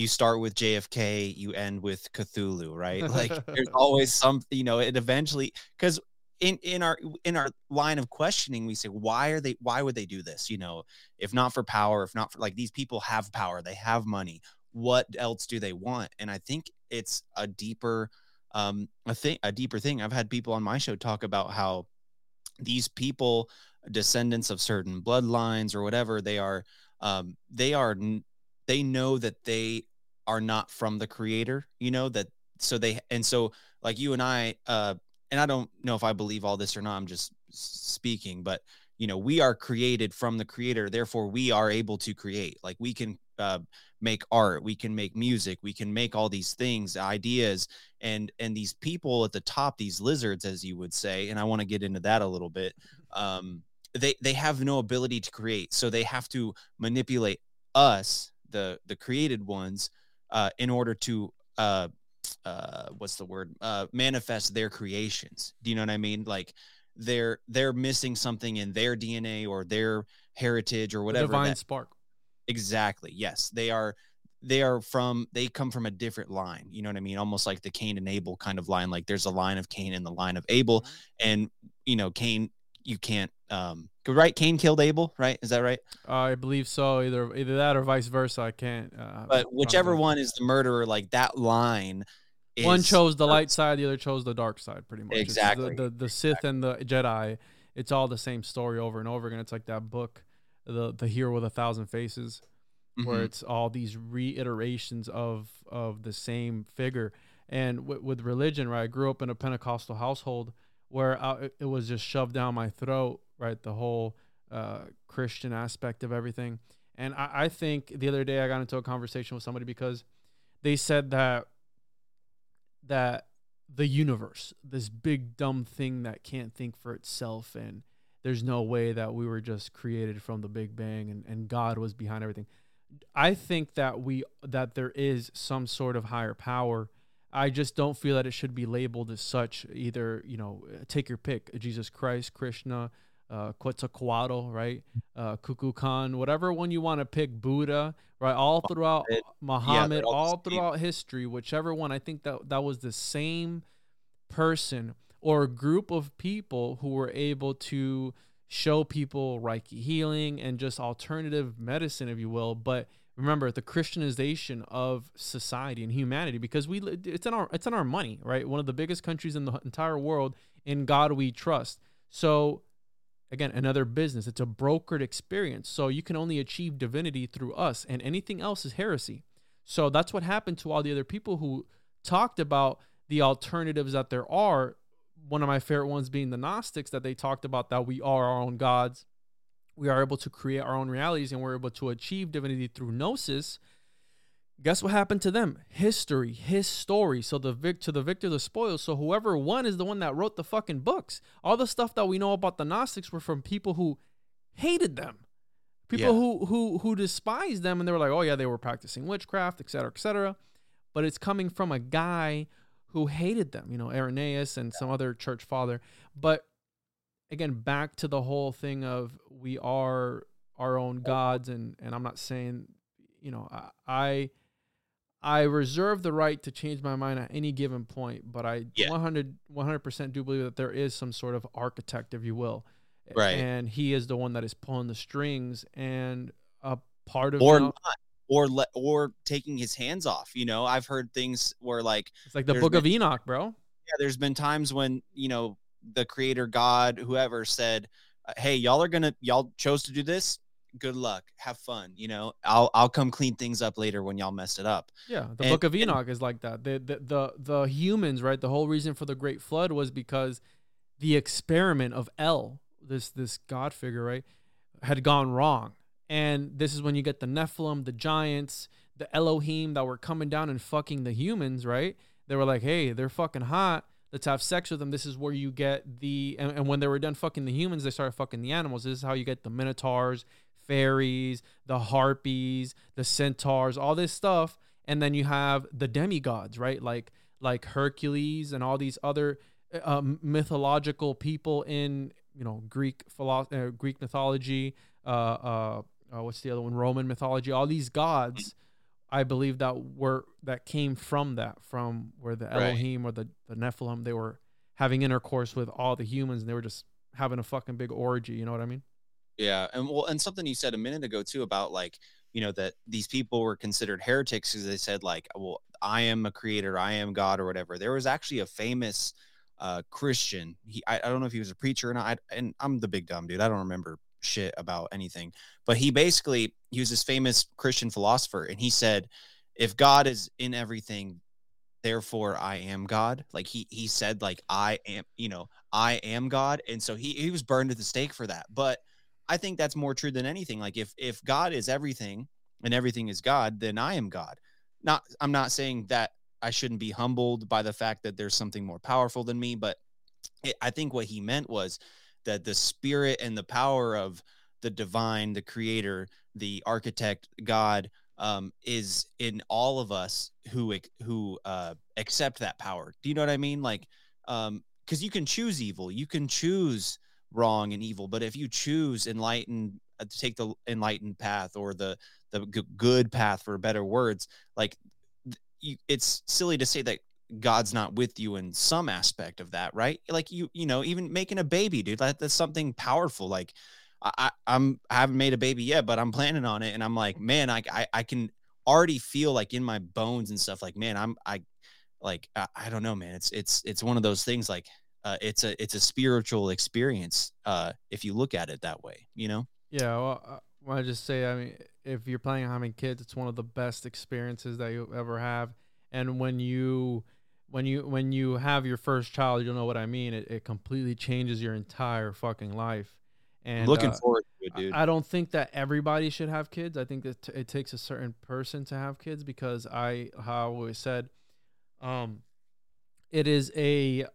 you start with JFK, you end with Cthulhu, right? Like there's *laughs* always some, you know, it eventually because in in our in our line of questioning we say why are they why would they do this? You know if not for power if not for like these people have power they have money what else do they want? And i think it's a deeper um a thing a deeper thing. I've had people on my show talk about how these people descendants of certain bloodlines or whatever they are um they are they know that they are not from the creator you know that so they and so like you and i uh and I don't know if I believe all this or not. I'm just speaking, but you know, we are created from the creator. Therefore, we are able to create. Like we can uh, make art, we can make music, we can make all these things, ideas, and and these people at the top, these lizards, as you would say, and I want to get into that a little bit. Um, they they have no ability to create, so they have to manipulate us, the the created ones, uh, in order to uh, uh what's the word? Uh manifest their creations. Do you know what i mean? Like they're they're missing something in their dna or their heritage or whatever the divine that, spark. Exactly yes. They are they are from they come from a different line. You know what i mean? Almost like the cain and abel kind of line. Like there's a line of cain and the line of abel. Mm-hmm. and you know cain you can't um right cain killed abel right? Is that right? Uh, i believe so. Either either that or vice versa. I can't uh, but whichever one is the murderer like that line is, one chose the light side the other chose the dark side pretty much exactly the, the, the sith and the jedi it's all the same story over and over again it's like that book the the hero with a thousand faces mm-hmm. where it's all these reiterations of of the same figure And w- with religion, right? I grew up in a Pentecostal household where I, it- it was just shoved down my throat, right? The whole uh, Christian aspect of everything. And I, I think the other day I got into a conversation with somebody because they said that that the universe, this big dumb thing that can't think for itself, and there's no way that we were just created from the Big Bang and, and God was behind everything. I think that we that there is some sort of higher power. I just don't feel that it should be labeled as such. Either you know, take your pick: Jesus Christ, Krishna, uh, Quetzalcoatl, right? Uh, Kukulkan, whatever one you want to pick, Buddha, right? All throughout Muhammad. Muhammad, all all throughout history, whichever one. I think that that was the same person or group of people who were able to show people Reiki healing and just alternative medicine, if you will. But remember the Christianization of society and humanity, because we it's in our it's in our money, right? One of the biggest countries in the entire world. In God we trust. So again, another business. It's a brokered experience. So you can only achieve divinity through us, and anything else is heresy. So that's what happened to all the other people who talked about the alternatives that there are. One of my favorite ones being the Gnostics, that they talked about that we are our own gods. We are able to create our own realities and we're able to achieve divinity through gnosis. Guess what happened to them? History, his story. So the vic to the victor, the spoils. So whoever won is the one that wrote the fucking books. All the stuff that we know about the Gnostics were from people who hated them, people Yeah. who who who despised them, and they were like, oh yeah, they were practicing witchcraft, et cetera, et cetera. But it's coming from a guy who hated them, you know, Irenaeus and some other church father. But again, back to the whole thing of we are our own gods, and and I'm not saying, you know, I. I I reserve the right to change my mind at any given point, but I Yeah. 100 100% do believe that there is some sort of architect, if you will. Right. And he is the one that is pulling the strings and a part of or you know, not or let or taking his hands off you know i've heard things where like it's like the book of Enoch, bro. yeah there's been times when you know the creator god whoever said hey y'all are gonna y'all chose to do this good luck have fun you know i'll i'll come clean things up later when y'all mess it up Yeah, the And- book of and- Enoch is like that. The, the the the humans, right? The whole reason for the great flood was because the experiment of El, this this god figure, right, had gone wrong. And this is when you get the Nephilim, the giants, the Elohim that were coming down and fucking the humans, right? They were like, "Hey, they're fucking hot. Let's have sex with them." This is where you get the and, and when they were done fucking the humans, they started fucking the animals. This is how you get the minotaurs, fairies, the harpies, the centaurs, all this stuff, and then you have the demigods, right? Like like Hercules and all these other uh, mythological people in you know Greek philo- uh, Greek mythology. Uh, uh, uh, what's the other one? Roman mythology. All these gods, I believe that were that came from that, from where the Right. Elohim or the the Nephilim, they were having intercourse with all the humans, and they were just having a fucking big orgy. You know what I mean? Yeah, and well, and something you said a minute ago too about like you know that these people were considered heretics because they said like, well, I am a creator, I am God or whatever. There was actually a famous uh, Christian. He, I, I don't know if he was a preacher or not. I, and I'm the big dumb dude. I don't remember shit about anything. But he basically he was this famous Christian philosopher, and he said, if God is in everything, therefore I am God. Like he he said like I am, you know, I am God, and so he he was burned at the stake for that. But I think that's more true than anything. Like if if God is everything and everything is God, then I am God. Not I'm not saying that I shouldn't be humbled by the fact that there's something more powerful than me, but it, I think what he meant was that the spirit and the power of the divine, the creator, the architect, God, um, is in all of us who who uh, accept that power. Do you know what I mean? Like, um, because you can choose evil, you can choose wrong and evil, but if you choose enlightened, uh, to take the enlightened path or the the good path, for better words, like you, it's silly to say that God's not with you in some aspect of that, right? Like you, you know, even making a baby, dude, that, that's something powerful. Like I, I, I'm, I haven't made a baby yet, but I'm planning on it, and I'm like, man, I, I, I can already feel like in my bones and stuff, like, man, I'm, I, like, I, I don't know, man, it's, it's, it's one of those things, like, uh, it's a, it's a spiritual experience, uh, if you look at it that way, you know? Yeah, well, I want to just say, I mean, if you're planning on having kids, it's one of the best experiences that you'll ever have. And when you, when you when you have your first child, you'll know what I mean. It, it completely changes your entire fucking life. And Looking uh, forward to it, dude. I I don't think that everybody should have kids. I think that t- it takes a certain person to have kids because I, how I always said, um, it is a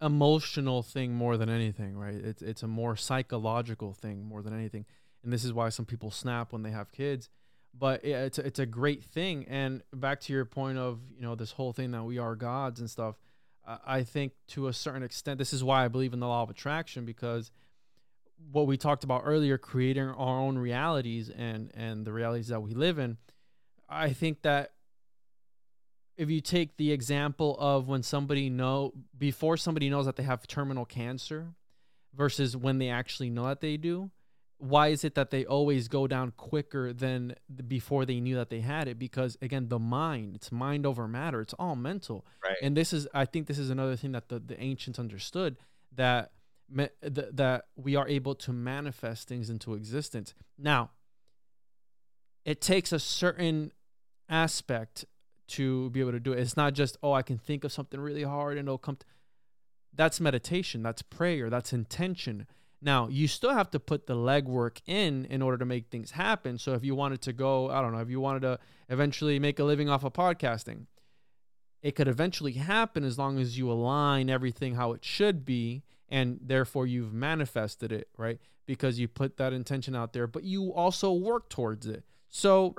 emotional thing more than anything, right? It's it's a more psychological thing more than anything, and this is why some people snap when they have kids. But it's a, it's a great thing. And back to your point of you know this whole thing that we are gods and stuff. I think to a certain extent, this is why I believe in the law of attraction because what we talked about earlier, creating our own realities and and the realities that we live in. I think that if you take the example of when somebody know before somebody knows that they have terminal cancer versus when they actually know that they do, why is it that they always go down quicker than before they knew that they had it? Because again, the mind, it's mind over matter. It's all mental. Right. And this is, I think, this is another thing that the, the ancients understood that that we are able to manifest things into existence. Now, it takes a certain aspect to be able to do it. It's not just oh, I can think of something really hard and it'll come. t- that's meditation. That's prayer. That's intention. Now, you still have to put the legwork in in order to make things happen. So if you wanted to go, I don't know, if you wanted to eventually make a living off of podcasting, it could eventually happen as long as you align everything how it should be and therefore you've manifested it, right? Because you put that intention out there, but you also work towards it. So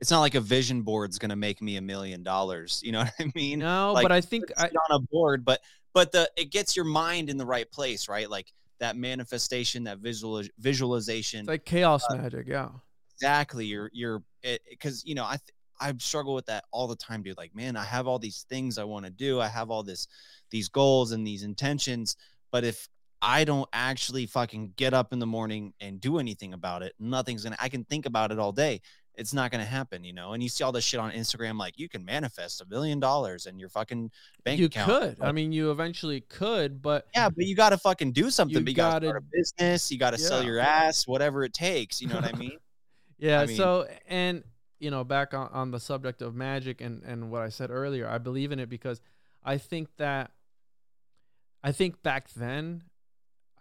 it's not like a vision board's gonna make me a million dollars. You know what I mean? no, like, but I think I, on a board, but but the it gets your mind in the right place, right? Like that manifestation, that visual visualization. it's like chaos uh, magic, yeah. exactly you're you're because you know i th- i struggle with that all the time dude like man i have all these things i want to do i have all this these goals and these intentions but if i don't actually fucking get up in the morning and do anything about it nothing's gonna i can think about it all day it's not gonna happen you know and you see all this shit on instagram like you can manifest a million dollars in your fucking bank you account could. I mean, you eventually could, but yeah, but you got to fucking do something. You you got to start a business. You got to sell your ass, whatever it takes. You know what I mean? *laughs* Yeah. I mean- so, and you know, back on, on the subject of magic and and what I said earlier, I believe in it because I think that I think back then,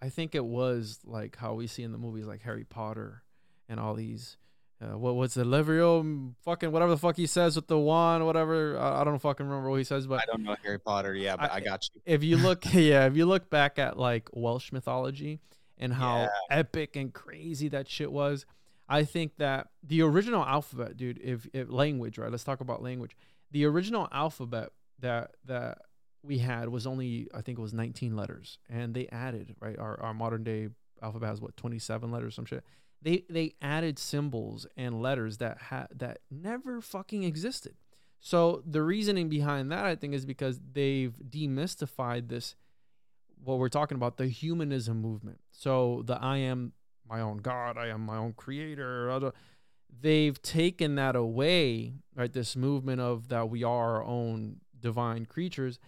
I think it was like how we see in the movies like Harry Potter and all these. Uh, what was it, Leverio? Fucking whatever the fuck he says with the wand, whatever. I, I don't fucking remember what he says, but I don't know Harry Potter. Yeah, but I- I, got you. if you look *laughs* yeah if you look back at like welsh mythology and how Yeah. epic and crazy that shit was i think that the original alphabet dude if, if language right let's talk about language the original alphabet that that we had was only i think it was 19 letters and they added right our, our modern day alphabet has what 27 letters some shit they they added symbols and letters that had that never fucking existed so the reasoning behind that, I think, is because they've demystified this, what we're talking about, the humanism movement. So the I am my own God, I am my own creator. They've taken that away, right? This movement of that we are our own divine creatures,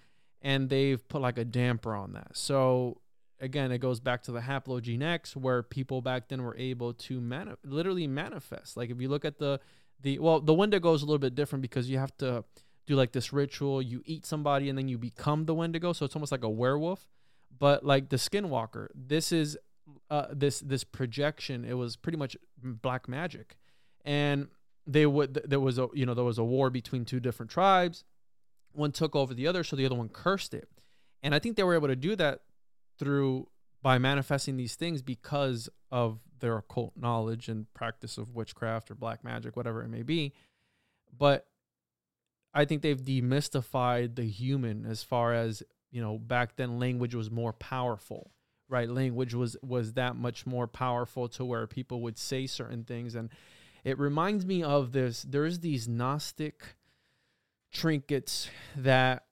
and they've put like a damper on that. So again, it goes back to the haplogene X, where people back then were able to mani- literally manifest. Like if you look at the the well the wendigo is a little bit different because you have to do like this ritual. You eat somebody and then you become the wendigo. So it's almost like a werewolf. But like the skinwalker this is uh, this this projection it was pretty much black magic. And they would th- there was a you know there was a war between two different tribes. One took over the other so the other one cursed it. And i think they were able to do that through by manifesting these things because of their occult knowledge and practice of witchcraft or black magic, whatever it may be. But I think they've demystified the human as far as, you know, back then language was more powerful, right? Language was was that much more powerful to where people would say certain things. And it reminds me of this, there's these Gnostic trinkets that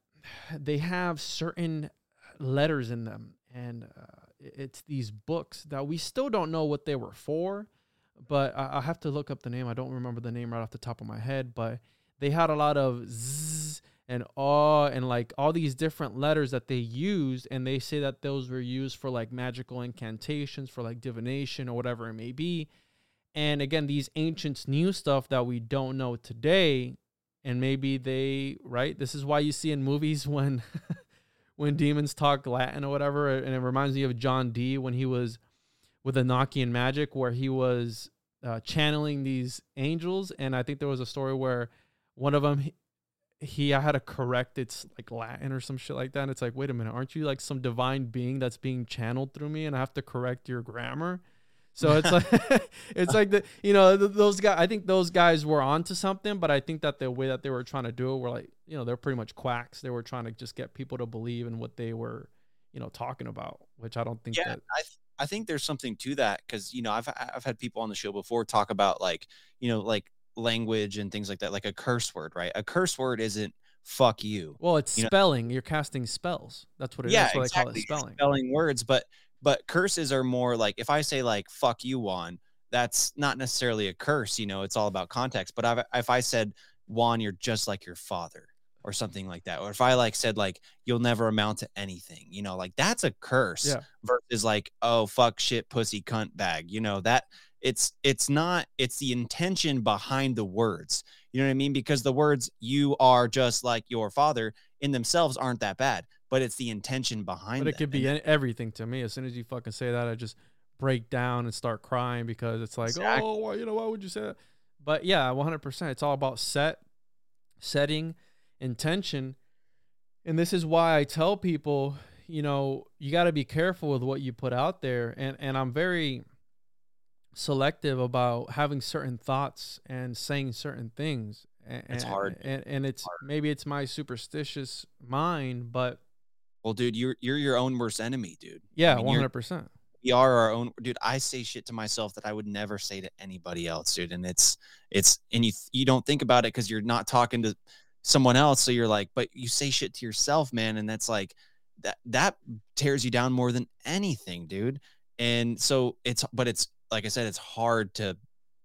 they have certain letters in them and uh, it's these books that we still don't know what they were for but I, I have to look up the name i don't remember the name right off the top of my head but they had a lot of zzz and aw and like all these different letters that they used and they say that those were used for like magical incantations for like divination or whatever it may be and again these ancients knew stuff that we don't know today and maybe they right. This is why you see in movies *laughs* when when demons talk Latin or whatever, and it reminds me of John Dee when he was with Enochian magic, where he was uh, channeling these angels, and I think there was a story where one of them he, he had to correct its like Latin or some shit like that. And it's like, wait a minute, aren't you like some divine being that's being channeled through me, and I have to correct your grammar? So it's like *laughs* it's like the you know th- those guys. I think those guys were onto something, but I think that the way that they were trying to do it were like you know they're pretty much quacks. They were trying to just get people to believe in what they were you know talking about, which I don't think yeah, that I th- I think there's something to that because you know I've I've had people on the show before talk about like you know like language and things like that, like a curse word, right? A curse word isn't fuck you. well, it's you know- spelling. You're casting spells. That's what it is. yeah, That's why exactly. they call it spelling. spelling words, but but curses are more like if I say like fuck you, Juan, that's not necessarily a curse. You know, it's all about context. But I've, if I said Juan, you're just like your father, or something like that, or if I like said like you'll never amount to anything, you know, like that's a curse. Yeah. Versus like oh fuck shit pussy cunt bag, you know that it's it's not it's the intention behind the words you know what i mean because the words you are just like your father in themselves aren't that bad but it's the intention behind But it could be And everything to me. As soon as you fucking say that, I just break down and start crying because it's like, Exactly. oh, why, you know, why would you say that? But yeah, 100%. It's all about set, setting, intention. And this is why I tell people, you know, you got to be careful with what you put out there. And, and I'm very selective about having certain thoughts and saying certain things. And, It's hard. And, and it's maybe it's my superstitious mind, but well dude you're you're your own worst enemy dude yeah, one hundred percent. we are our own dude i say shit to myself that i would never say to anybody else dude and it's it's and you you don't think about it because you're not talking to someone else so you're like but you say shit to yourself man and that's like that that tears you down more than anything dude and so it's but it's like i said it's hard to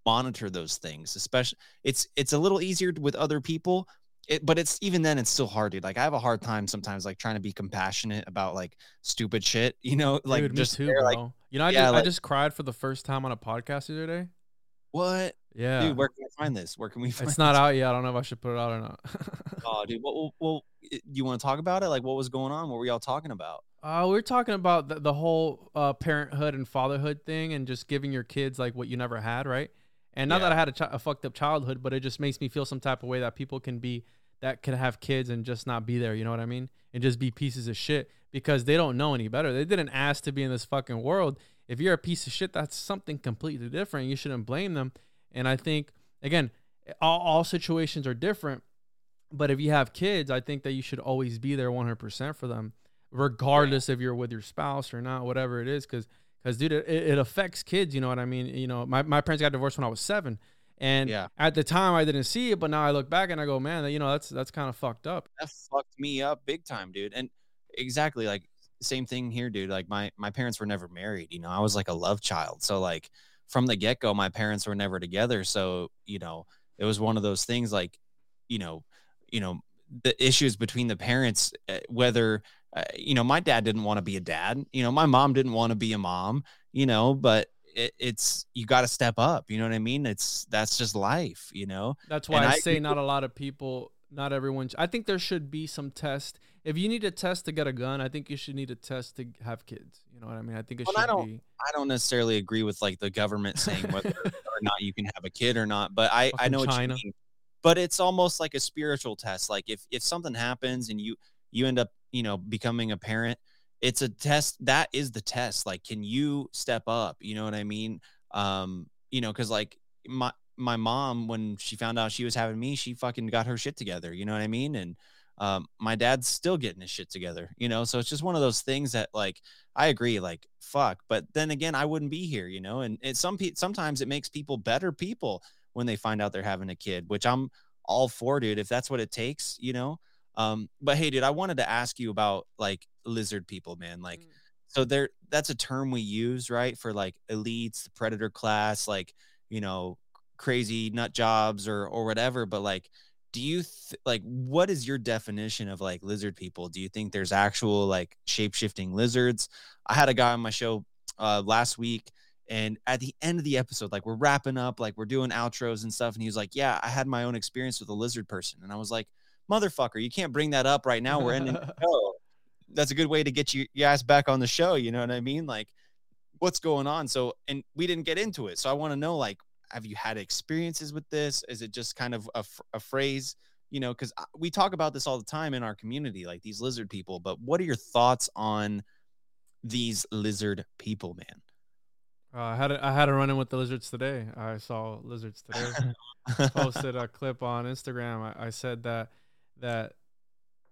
monitor those things especially it's it's a little easier with other people it, but it's even then it's still hard dude like i have a hard time sometimes like trying to be compassionate about like stupid shit *laughs* you know like Dude, just too, bro. like you know, I, yeah, just, like- I just cried for the first time on a podcast the other day. what Yeah, dude where can i find this where can we *laughs* find it's not this? out yet. I don't know if I should put it out or not. *laughs* oh dude well, well, well you want to talk about it like what was going on what were y'all talking about Uh, we are talking about the, the whole uh, parenthood and fatherhood thing, and just giving your kids like what you never had, right? And not Yeah. that I had a, chi- a fucked up childhood, but it just makes me feel some type of way that people can be that can have kids and just not be there. You know what I mean? And just be pieces of shit because they don't know any better. They didn't ask to be in this fucking world. If you're a piece of shit, that's something completely different. You shouldn't blame them. And I think again, all, all situations are different. But if you have kids, I think that you should always be there 100% for them regardless if you're with your spouse or not, whatever it is. Cause, cause dude, it, it affects kids. You know what I mean? You know, my, my parents got divorced when I was seven and Yeah. at the time I didn't see it, but now I look back and I go, man, you know, that's, that's kind of fucked up. that fucked me up big time, dude. And exactly like same thing here, dude. Like my my parents were never married. You know, I was like a love child. So like from the get go, my parents were never together. So you know, it was one of those things. Like, you know, you know, the issues between the parents, uh, whether uh, you know, my dad didn't want to be a dad. You know, my mom didn't want to be a mom. You know, but it, it's you got to step up. You know what I mean? It's that's just life. You know. That's why I, I say not a lot of people, not everyone. I think there should be some test. If you need a test to get a gun, I think you should need a test to have kids. You know what I mean? I think it Well, I should don't- be. I don't necessarily agree with like the government saying whether *laughs* or not you can have a kid or not, but I I know what China. you mean. But it's almost like a spiritual test. Like if if something happens and you you end up you know becoming a parent, it's a test. That is the test. Like, can you step up? You know what I mean? Um, you know, because like my my mom when she found out she was having me, she fucking got her shit together. You know what I mean? And um, my dad's still getting his shit together. You know, so it's just one of those things that like I agree, like fuck. But then again, I wouldn't be here, you know. And it some sometimes it makes people better people when they find out they're having a kid, which I'm all for, dude. If that's what it takes, you know. Um, but hey, dude, I wanted to ask you about like lizard people, man. Like, Mm. so there, that's a term we use, right, for like elites, the predator class, like you know, crazy nut jobs or or whatever. But like, do you th- like what is your definition of like lizard people? Do you think there's actual like shape shifting lizards? I had a guy on my show uh, last week, And at the end of the episode, like we're wrapping up, like we're doing outros and stuff. And he was like, Yeah, I had my own experience with a lizard person. And I was like, Motherfucker, you can't bring that up right now. We're ending the *laughs* show. That's a good way to get you, you guys back on the show. You know what I mean? Like, what's going on? So, and we didn't get into it. So I want to know, like, have you had experiences with this? Is it just kind of a, a phrase? You know, because we talk about this all the time in our community, like these lizard people. But what are your thoughts on these lizard people, man? Uh, I had a, I had a run in with the lizards today. I saw lizards today. *laughs* Posted a clip on Instagram. I, I said that that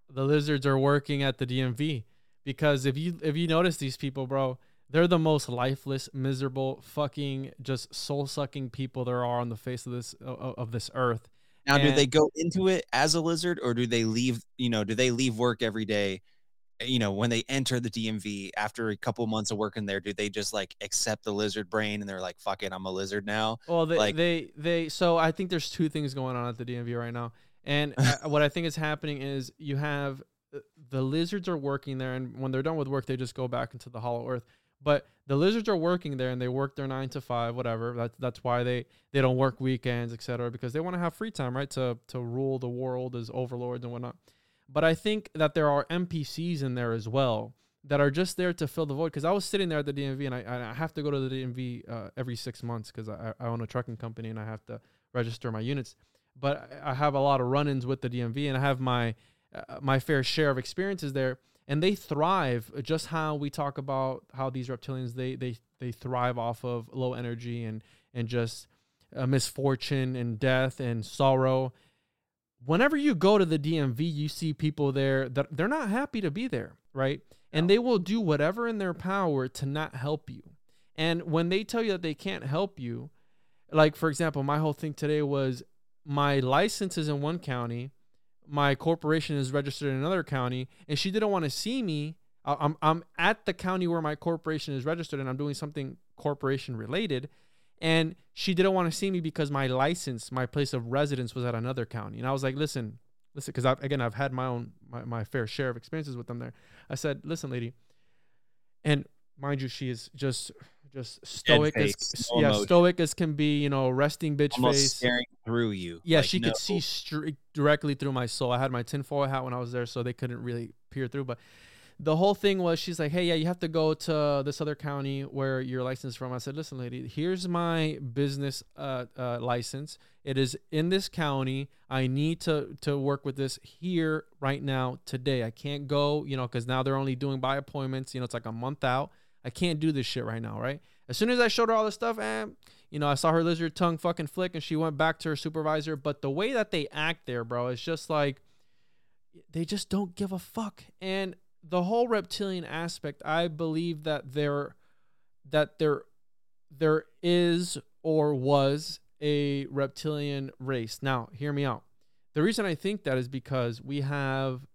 the lizards are working at the DMV because if you if you notice these people, bro, they're the most lifeless, miserable, fucking just soul sucking people there are on the face of this of, this earth. Now, do they go into it as a lizard, or do they leave? You know, do they leave work every day? You know, when they enter the DMV after a couple months of working there, do they just like accept the lizard brain and they're like, "Fuck it, I'm a lizard now"? Well, they, Like- they they so I think there's two things going on at the DMV right now, and *laughs* uh, what I think is happening is you have uh, the lizards are working there, and when they're done with work, they just go back into the Hollow Earth. But the lizards are working there, and they work their nine to five, whatever. That's that's why they they don't work weekends, etc. Because they want to have free time, right? To to rule the world as overlords and whatnot. But I think that there are NPCs in there as well that are just there to fill the void. Because I was sitting there at the DMV, and I, and I have to go to the DMV uh, every six months because I, I own a trucking company and I have to register my units. But I have a lot of run-ins with the DMV, and I have my uh, my fair share of experiences there, and they thrive. Just how we talk about how these reptilians they they they thrive off of low energy and and just uh, misfortune and death and sorrow whenever you go to the DMV, you see people there that they're not happy to be there, right? And they will do whatever in their power to not help you. And when they tell you that they can't help you, like for example, my whole thing today was my license is in one county, my corporation is registered in another county, and she didn't want to see me. I'm I'm at the county where my corporation is registered, and I'm doing something corporation related and she didn't want to see me because my license, my place of residence was at another county. And I was like, listen, listen, because I, again, I've had my own, my, my fair share of experiences with them there. I said, listen, lady, and mind you, she is just, just stoic as, no yeah, emotion. stoic as can be, you know, resting bitch Almost face. staring through you. Yeah, like, she no- could see straight directly through my soul. I had my tinfoil hat when I was there, so they couldn't really peer through. But the whole thing was, she's like, "Hey, yeah, you have to go to this other county where your license is from." I said, "Listen, lady, here's my business uh, uh, license. It is in this county. I need to to work with this here right now today. I can't go, you know, because now they're only doing by appointments. You know, it's like a month out. I can't do this shit right now, right?" As soon as I showed her all this stuff, and you know, I saw her lizard tongue fucking flick, and she went back to her supervisor. But the way that they act there, bro, is just like they just don't give a fuck. And the whole reptilian aspect, I believe that there that there there is or was a reptilian race. Now, hear me out. The reason I think that is because we have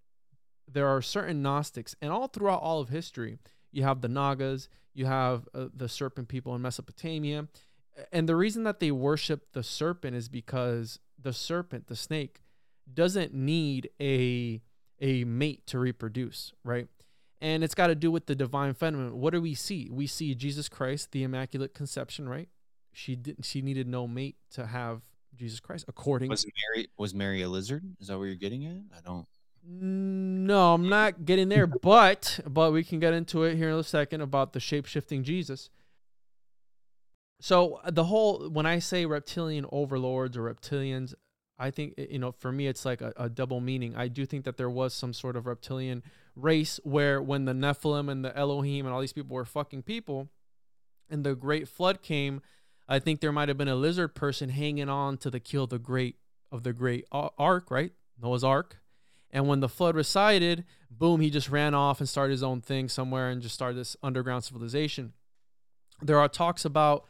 there are certain Gnostics, and all throughout all of history, you have the Nagas, you have uh, the serpent people in Mesopotamia, and the reason that they worship the serpent is because the serpent, the snake, doesn't need a a mate to reproduce, right? And it's got to do with the divine feminine. What do we see? We see Jesus Christ, the Immaculate Conception, right? She didn't. She needed no mate to have Jesus Christ, according. Was Mary was Mary a lizard? Is that what you're getting at? I don't. No, I'm not getting there, but but we can get into it here in a second about the shape shifting Jesus. So uh, the whole when I say reptilian overlords or reptilians, I think uh, you know for me it's like a, a double meaning. I do think that there was some sort of reptilian race where when the Nephilim and the Elohim and all these people were fucking people, and the great flood came, I think there might have been a lizard person hanging on to the of the great of the great ark, right? Noah's ark. And when the flood receded, boom, he just ran off and started his own thing somewhere and just started this underground civilization. There are talks about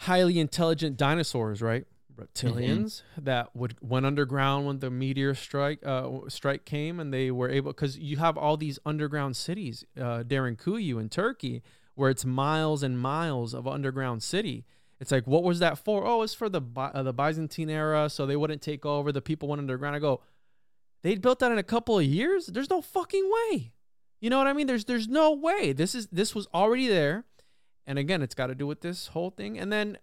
highly intelligent dinosaurs, right? Reptilians that would went underground when the meteor strike uh, strike came, and they were able because you have all these underground cities, uh, Derinkuyu in Turkey, where it's miles and miles of underground city. It's like, what was that for? Oh, it's for the uh, the Byzantine era, so they wouldn't take over. The people went underground. I go, they built that in a couple of years. There's no fucking way. You know what I mean? There's there's no way. This is this was already there, And again, it's got to do with this whole thing. And then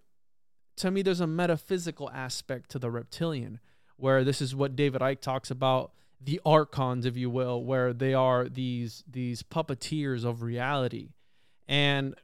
to me, there's a metaphysical aspect to the reptilian, where this is what David Icke talks about the archons, if you will, where they are these these puppeteers of reality. And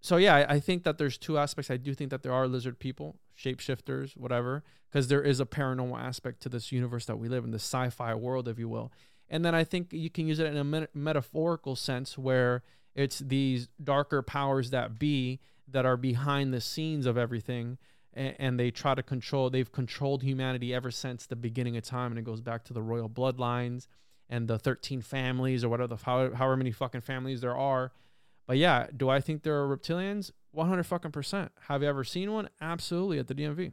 so yeah, I, I think that there's two aspects. I do think that there are lizard people, shapeshifters, whatever, because there is a paranormal aspect to this universe that we live in, the sci-fi world, if you will. And then I think you can use it in a met- metaphorical sense where it's these darker powers that be that are behind the scenes of everything and, and they try to control they've controlled humanity ever since the beginning of time and it goes back to the royal bloodlines and the 13 families or whatever the however, however many fucking families there are but yeah do i think there are reptilians 100 fucking percent have you ever seen one absolutely at the dmv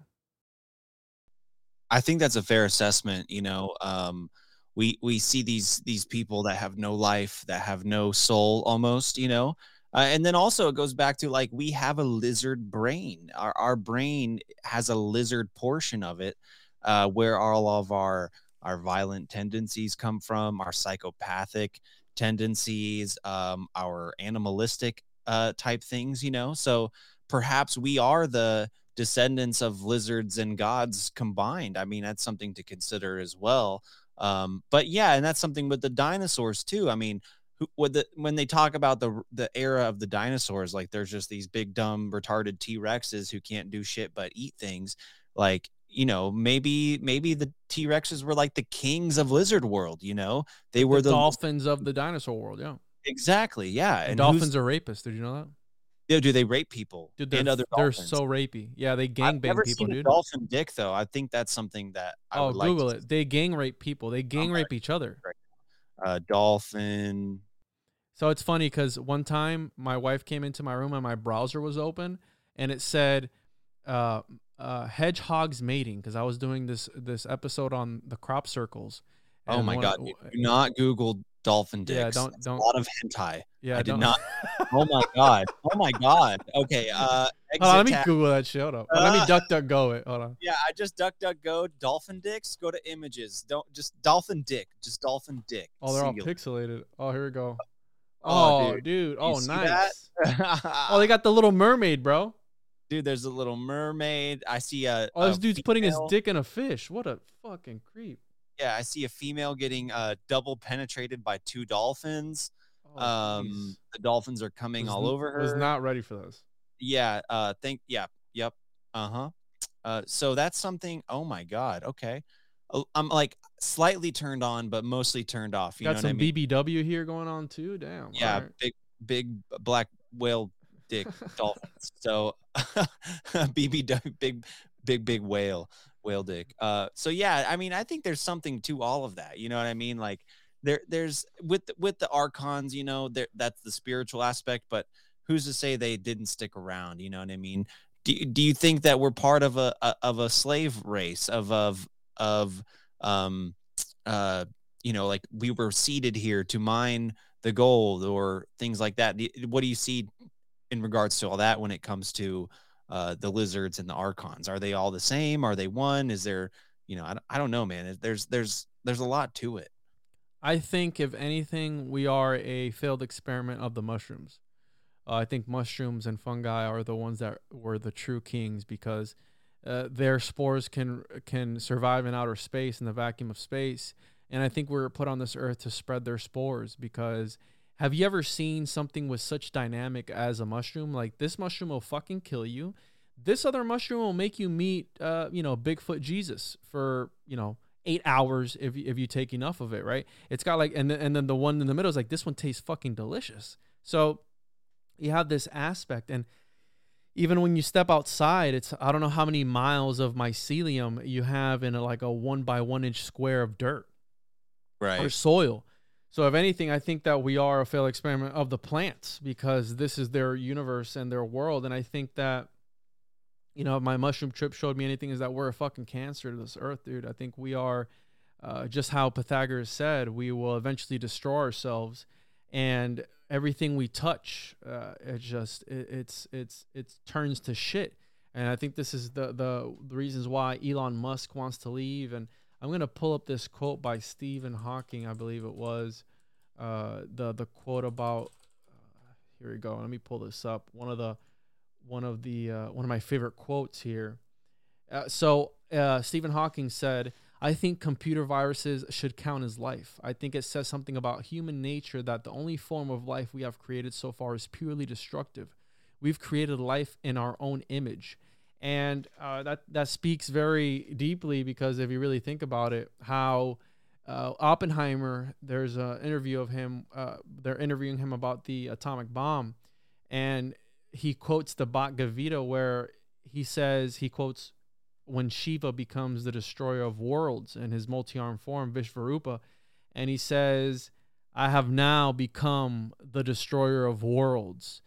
I think that's a fair assessment. You know, um, we we see these these people that have no life, that have no soul, almost. You know, uh, and then also it goes back to like we have a lizard brain. Our our brain has a lizard portion of it, uh, where all of our our violent tendencies come from, our psychopathic tendencies, um, our animalistic uh, type things. You know, so perhaps we are the descendants of lizards and gods combined. I mean, that's something to consider as well. Um, but yeah, and that's something with the dinosaurs too. I mean, who, the, when they talk about the the era of the dinosaurs, like there's just these big dumb retarded T Rexes who can't do shit but eat things. Like you know, maybe maybe the T Rexes were like the kings of lizard world. You know, they were the the, dolphins of the dinosaur world yeah exactly yeah. and And dolphins are rapists did you know that yeah, do they rape people dude they're, and other they're dolphins? so rapey yeah they I've gangbang never people dude dolphin dick though. I think that's something that I oh would like google to it they gang rape people they gang rape each other uh, dolphin. So it's funny because one time my wife came into my room and my browser was open and it said uh, uh, hedgehogs mating because I was doing this this episode on the crop circles. Oh my god! Do not Google dolphin dicks. Yeah, don't- That's don't- A lot of hentai. Yeah, I did don't- not. *laughs* Oh my god! Oh my god! Okay. Uh, Hold on, let me tab. Google that shit. Hold on. Oh, let me Uh, duck duck go it. Hold on. Yeah, I just duck duck go dolphin dicks. Go to images. Don't just dolphin dick. Just dolphin dick. Oh, they're all pixelated. Oh, here we go. Oh, Oh, dude. dude. Oh, nice. *laughs* Oh, they got the little mermaid, bro. dude, there's a little mermaid. I see a. Oh, this a dude's putting his dick in a fish. What a fucking creep. Yeah, I see a female getting uh double penetrated by two dolphins. Oh, um, jeez. the dolphins are coming Was all n- over her. Was not ready for those. yeah uh think yeah yep uh-huh uh so that's something oh my god okay Oh, i'm like slightly turned on but mostly turned off you got know some what i mean BBW here going on too. Damn. yeah alright. big big black whale dick *laughs* dolphins so *laughs* BBW big big big whale whale dick. Uh so yeah i mean i think there's something to all of that you know what i mean? Like there there's with with the archons you know there that's the spiritual aspect but who's to say they didn't stick around you know what i mean? Do, you- do you think that we're part of a, a of a slave race of of of um uh you know like we were seated here to mine the gold or things like that? What do you see in regards to all that when it comes to uh the lizards and the archons. Are they all the same? Are they one? Is there you know i, don't- I don't know man. There's there's there's a lot to it. I think if anything, we are a failed experiment of the mushrooms. Uh, I think mushrooms and fungi are the ones that were the true kings because uh, their spores can can survive in outer space in the vacuum of space, and I think we're put on this earth to spread their spores. Because have you ever seen something with such dynamic as a mushroom? Like this mushroom will fucking kill you. This other mushroom will make you meet, uh, you know, Bigfoot Jesus for you know eight hours if you, if you take enough of it, right? It's got like, and then, and then the one in the middle is like, this one tastes fucking delicious. So you have this aspect, and even when you step outside, it's I don't know how many miles of mycelium you have in a, like a one by one inch square of dirt right, or soil. So if anything, I think that we are a failed experiment of the plants because this is their universe and their world, and I think that you know, if my mushroom trip showed me anything is that we're a fucking cancer to this earth, dude. I think we are uh, just how Pythagoras said, we will eventually destroy ourselves, and everything we touch, uh, it just it, it's it's it turns to shit. And I think this is the, the the reasons why Elon Musk wants to leave. And I'm gonna pull up this quote by Stephen Hawking, I believe it was, uh, the the quote about. Uh, here we go. Let me pull this up. One of the one of the uh, one of my favorite quotes here. Uh, so uh, Stephen Hawking said, "I think computer viruses should count as life. I think it says something about human nature that the only form of life we have created so far is purely destructive. We've created life in our own image." And uh, that that speaks very deeply because if you really think about it, how uh, Oppenheimer, there's an interview of him. Uh, they're interviewing him about the atomic bomb, and he quotes the Bhagavad Gita where he says he quotes when Shiva becomes the destroyer of worlds in his multi-armed form, Vishvarupa, and he says, "I have now become the destroyer of worlds."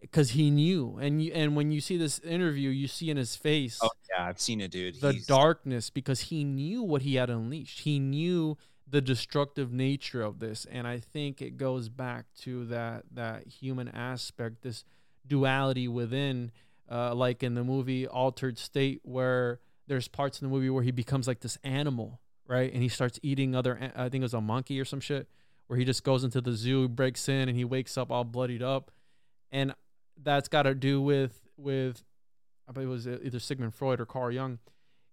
Because he knew, and you, and when you see this interview, you see in his face Oh yeah, I've seen it, dude. the He's- darkness because he knew what he had unleashed. He knew the destructive nature of this, and I think it goes back to that that human aspect, this duality within, uh, like in the movie Altered State, where there's parts in the movie where he becomes like this animal, right, and he starts eating other. I think it was a monkey or some shit, where he just goes into the zoo, breaks in, and he wakes up all bloodied up, and that's got to do with with I believe it was either Sigmund Freud or Carl Jung.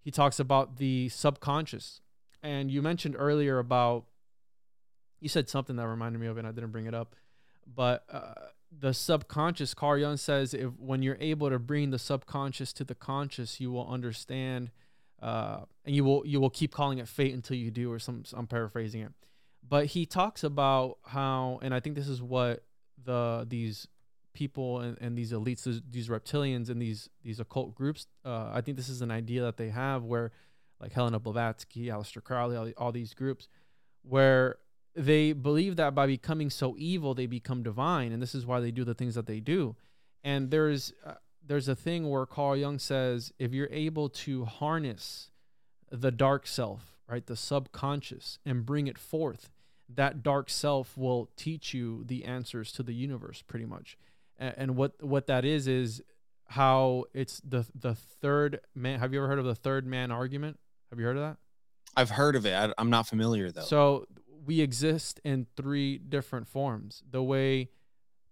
He talks about the subconscious. And you mentioned earlier about, you said something that reminded me of it, and I didn't bring it up. But uh, the subconscious, Carl Jung says, if when you're able to bring the subconscious to the conscious, you will understand, uh, and you will you will keep calling it fate until you do, or some. I'm paraphrasing it, but he talks about how, and I think this is what the these people and, and these elites, these, these reptilians and these these occult groups. Uh, I think this is an idea that they have where, like Helena Blavatsky, Aleister Crowley, all, all these groups, where they believe that by becoming so evil they become divine, and this is why they do the things that they do. And there's uh, there's a thing where Carl Jung says if you're able to harness the dark self, right, the subconscious, and bring it forth, that dark self will teach you the answers to the universe, pretty much and, and what what that is is how it's the the third man. Have you ever heard of the third man argument? Have you heard of that? I've heard of it. I, I'm not familiar though. So we exist in three different forms: the way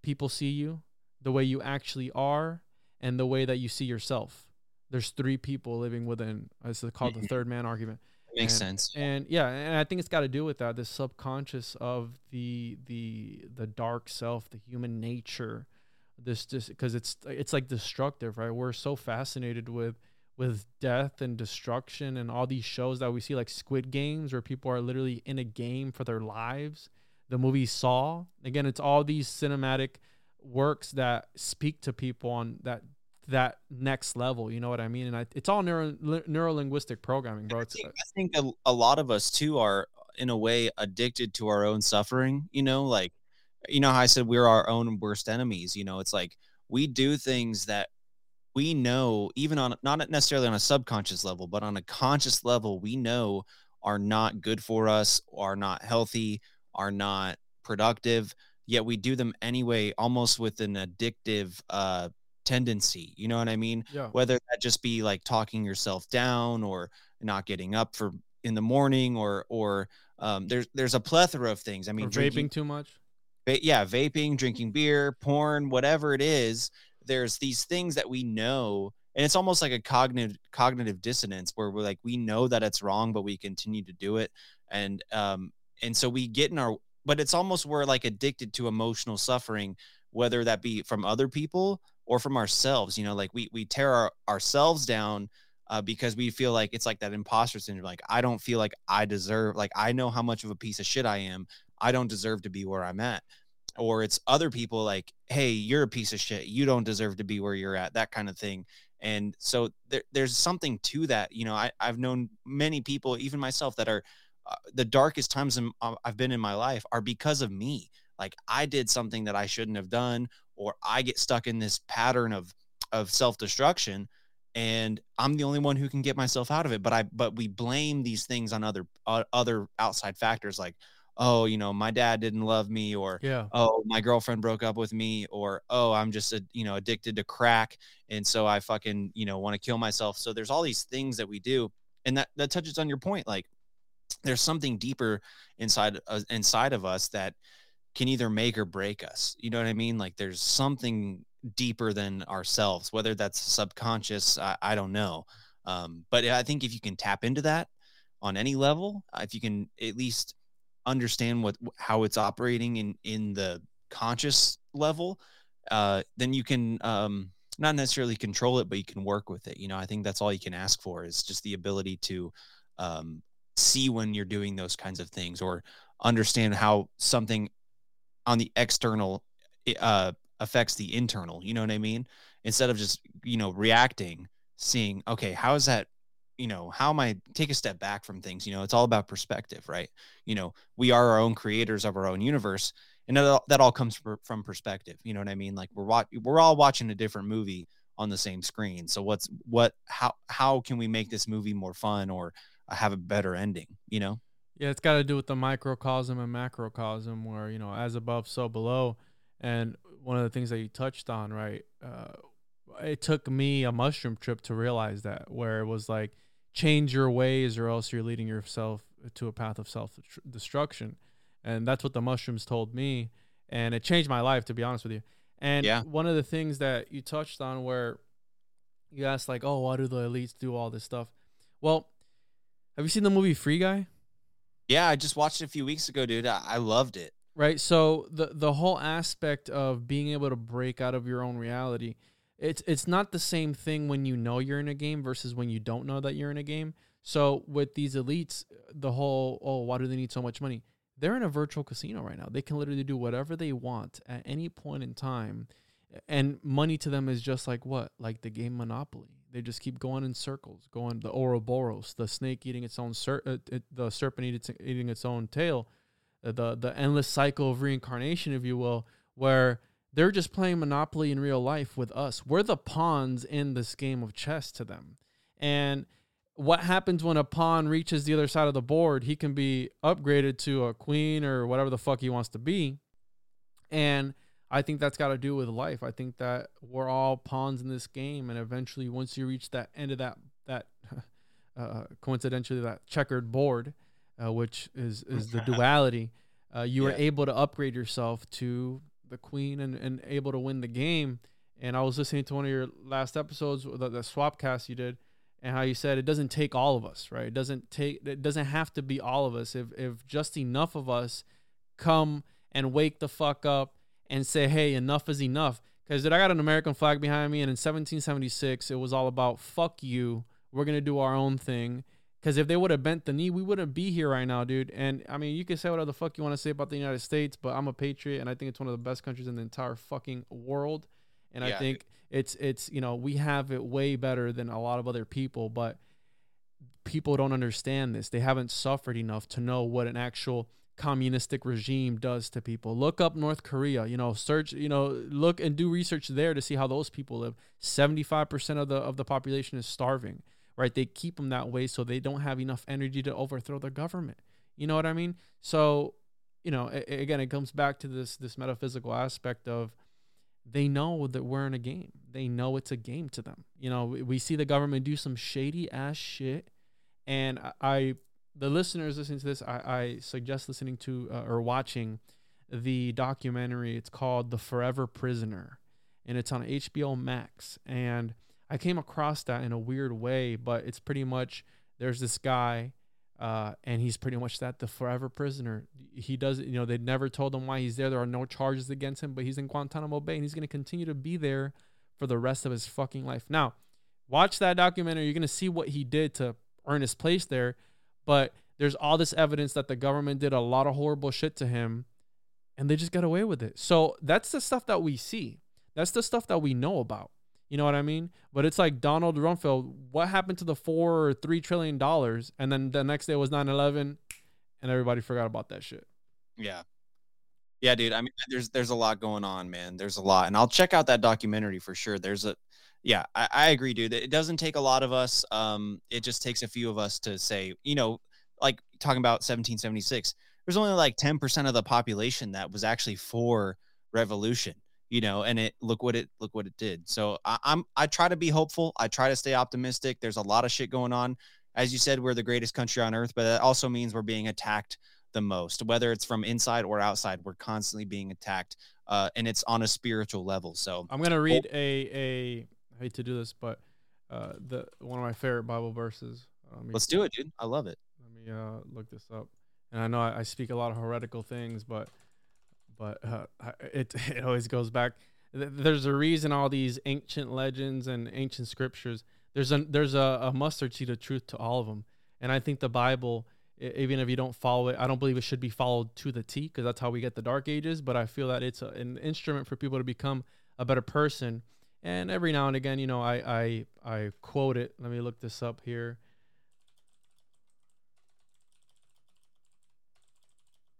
people see you, the way you actually are, and the way that you see yourself. There's three people living within. It's called the Mhm. third man argument. Makes and- sense. And yeah, and I think it's got to do with that, the subconscious of the the the dark self, the human nature. This just because it's it's like destructive, right? We're so fascinated with with death and destruction and all these shows that we see like Squid Games where people are literally in a game for their lives. The movie Saw, again, it's all these cinematic works that speak to people on that that next level. You know what I mean? And I, it's all neuro neuro linguistic programming, bro. I think, I think a, a lot of us too are in a way addicted to our own suffering you know like you know how i said we're our own worst enemies you know it's like we do things that we know even on not necessarily on a subconscious level but on a conscious level we know are not good for us are not healthy are not productive yet we do them anyway almost with an addictive uh tendency you know what i mean yeah. whether that just be like talking yourself down or not getting up for in the morning or or um, there's there's a plethora of things. I mean, drinking, vaping too much. Yeah, vaping, drinking beer, porn, whatever it is. There's these things that we know, and it's almost like a cognitive cognitive dissonance where we're like we know that it's wrong, but we continue to do it, and um and so we get in our but it's almost we're like addicted to emotional suffering, whether that be from other people or from ourselves. You know, like we we tear our, ourselves down uh, because we feel like it's like that imposter syndrome. Like I don't feel like I deserve. Like I know how much of a piece of shit I am. I don't deserve to be where I'm at. Or it's other people like, hey, you're a piece of shit. You don't deserve to be where you're at. That kind of thing. And so there, there's something to that. You know, I, I've known many people, even myself, that are uh, the darkest times in, uh, I've been in my life are because of me. Like I did something that I shouldn't have done, or I get stuck in this pattern of of self destruction and I'm the only one who can get myself out of it. But I, but we blame these things on other, uh, other outside factors like, oh, you know, my dad didn't love me, or Yeah. oh, my girlfriend broke up with me, or oh, I'm just, a, you know, addicted to crack, and so I fucking, you know, want to kill myself. So there's all these things that we do, and that that touches on your point. Like, there's something deeper inside uh, inside of us that can either make or break us. You know what I mean? Like there's something deeper than ourselves, whether that's subconscious, I, I don't know. Um, but I think if you can tap into that on any level, if you can at least understand what how it's operating in in the conscious level, uh, then you can um, not necessarily control it, but you can work with it. You know, I think that's all you can ask for is just the ability to um, see when you're doing those kinds of things or understand how something on the external uh, affects the internal. You know what I mean? Instead of just you know reacting, seeing okay, how is that? You know, how am I take a step back from things? You know, it's all about perspective, right? You know, we are our own creators of our own universe, and that all, that all comes from perspective. You know what I mean? Like we're wat- we're all watching a different movie on the same screen. So what's what? How how can we make this movie more fun or have a better ending? You know? Yeah, it's got to do with the microcosm and macrocosm, where you know, as above, so below. And one of the things that you touched on, right? Uh, it took me a mushroom trip to realize that, where it was like, change your ways, or else you're leading yourself to a path of self destruction. And that's what the mushrooms told me, and it changed my life, to be honest with you. And yeah. one of the things that you touched on, where you asked, like, oh, why do the elites do all this stuff? Well, have you seen the movie Free Guy? Yeah, I just watched it a few weeks ago, dude. I, I loved it. Right. So the the whole aspect of being able to break out of your own reality, it's it's not the same thing when you know you're in a game versus when you don't know that you're in a game. So with these elites, the whole oh, why do they need so much money? They're in a virtual casino right now. They can literally do whatever they want at any point in time. And money to them is just like what? Like the game Monopoly. They just keep going in circles, going the Ouroboros, the snake eating its own ser- uh, it, the serpent its, eating its own tail, uh, the the endless cycle of reincarnation, if you will, where they're just playing Monopoly in real life with us. We're the pawns in this game of chess to them. And what happens when a pawn reaches the other side of the board? He can be upgraded to a queen or whatever the fuck he wants to be. And I think that's got to do with life. I think that we're all pawns in this game, and eventually, once you reach that end of that that *laughs* uh, coincidentally that checkered board, uh, which is is the *laughs* duality, uh, you yeah. are able to upgrade yourself to the queen and, and able to win the game. And I was listening to one of your last episodes, the, the swap cast you did, and how you said it doesn't take all of us, right? It doesn't take it doesn't have to be all of us. If if just enough of us come and wake the fuck up and say, hey, enough is enough. Because I got an American flag behind me, and in 1776, it was all about fuck you. We're gonna do our own thing. Because if they would have bent the knee, we wouldn't be here right now, dude. And I mean, you can say whatever the fuck you want to say about the United States, but I'm a patriot, and I think it's one of the best countries in the entire fucking world. And yeah, I think it's it's you know we have it way better than a lot of other people, but people don't understand this. They haven't suffered enough to know what an actual communistic regime does to people. Look up North Korea, you know, search, you know, look and do research there to see how those people live. 75% of the of the population is starving, right? They keep them that way so they don't have enough energy to overthrow the government. You know what I mean? So, you know, again, it comes back to this this metaphysical aspect of they know that we're in a game. They know it's a game to them. You know, we see the government do some shady ass shit and I the listeners listening to this, I, I suggest listening to uh, or watching the documentary. It's called The Forever Prisoner, and it's on HBO Max. And I came across that in a weird way, but it's pretty much there's this guy, uh, and he's pretty much that the forever prisoner. He does, you know, they never told him why he's there. There are no charges against him, but he's in Guantanamo Bay, and he's going to continue to be there for the rest of his fucking life. Now, watch that documentary. You're going to see what he did to earn his place there but there's all this evidence that the government did a lot of horrible shit to him and they just got away with it. So that's the stuff that we see. That's the stuff that we know about. You know what I mean? But it's like Donald Rumsfeld, what happened to the four or three trillion dollars? And then the next day was 9 11 and everybody forgot about that shit. Yeah. Yeah, dude. I mean, there's there's a lot going on, man. There's a lot. And I'll check out that documentary for sure. There's a yeah, I, I, agree, dude. It doesn't take a lot of us. Um, it just takes a few of us to say, you know, like talking about 1776. There's only like 10% of the population that was actually for revolution, you know, and it look what it look what it did. So I, I'm I try to be hopeful. I try to stay optimistic. There's a lot of shit going on. As you said, we're the greatest country on earth, but that also means we're being attacked the most, whether it's from inside or outside. We're constantly being attacked, uh, and it's on a spiritual level. So I'm gonna read a a. I hate to do this, but uh, the one of my favorite Bible verses. Uh, let's do it, dude. I love it. Let me uh, look this up. And I know I, I speak a lot of heretical things, but but uh, it *laughs* it always goes back. There's a reason all these ancient legends and ancient scriptures. There's a there's a, a mustard seed of truth to all of them, and I think the Bible, even if you don't follow it, I don't believe it should be followed to the T because that's how we get the Dark Ages. But I feel that it's a, an instrument for people to become a better person. And every now and again, you know, I I I quote it. Let me look this up here.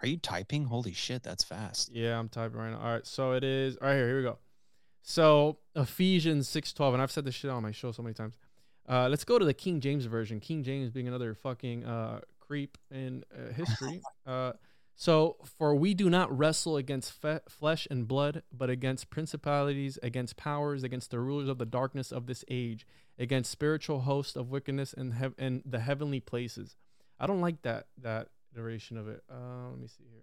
Are you typing? Holy shit, that's fast. Yeah, I'm typing right now. All right, so it is. All right, here, here we go. So Ephesians six twelve, and I've said this shit on my show so many times. Uh, let's go to the King James version. King James being another fucking uh, creep in uh, history. *laughs* uh, so, for we do not wrestle against fe- flesh and blood, but against principalities, against powers, against the rulers of the darkness of this age, against spiritual hosts of wickedness in, hev- in the heavenly places. I don't like that that iteration of it. Uh, let me see here.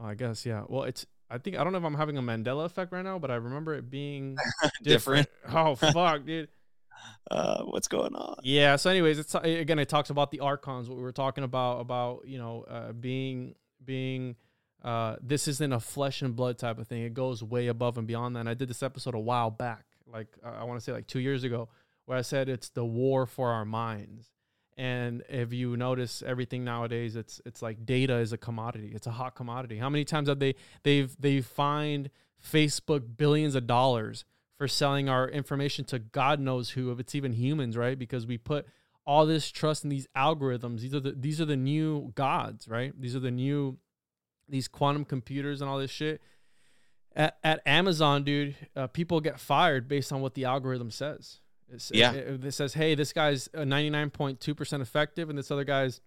Oh, I guess yeah. Well, it's. I think I don't know if I'm having a Mandela effect right now, but I remember it being *laughs* Different. different. oh *laughs* fuck, dude. Uh, what's going on? Yeah. So, anyways, it's again. It talks about the archons. What we were talking about about you know uh, being being. Uh, this isn't a flesh and blood type of thing. It goes way above and beyond that. And I did this episode a while back, like uh, I want to say like two years ago, where I said it's the war for our minds. And if you notice everything nowadays, it's it's like data is a commodity. It's a hot commodity. How many times have they they've they fined Facebook billions of dollars for selling our information to God knows who, if it's even humans, right? Because we put all this trust in these algorithms. These are the these are the new gods, right? These are the new these quantum computers and all this shit. At, at Amazon, dude, uh, people get fired based on what the algorithm says. It's, Yeah. It, it says, hey, this guy's uh, 99.2% effective and this other guy's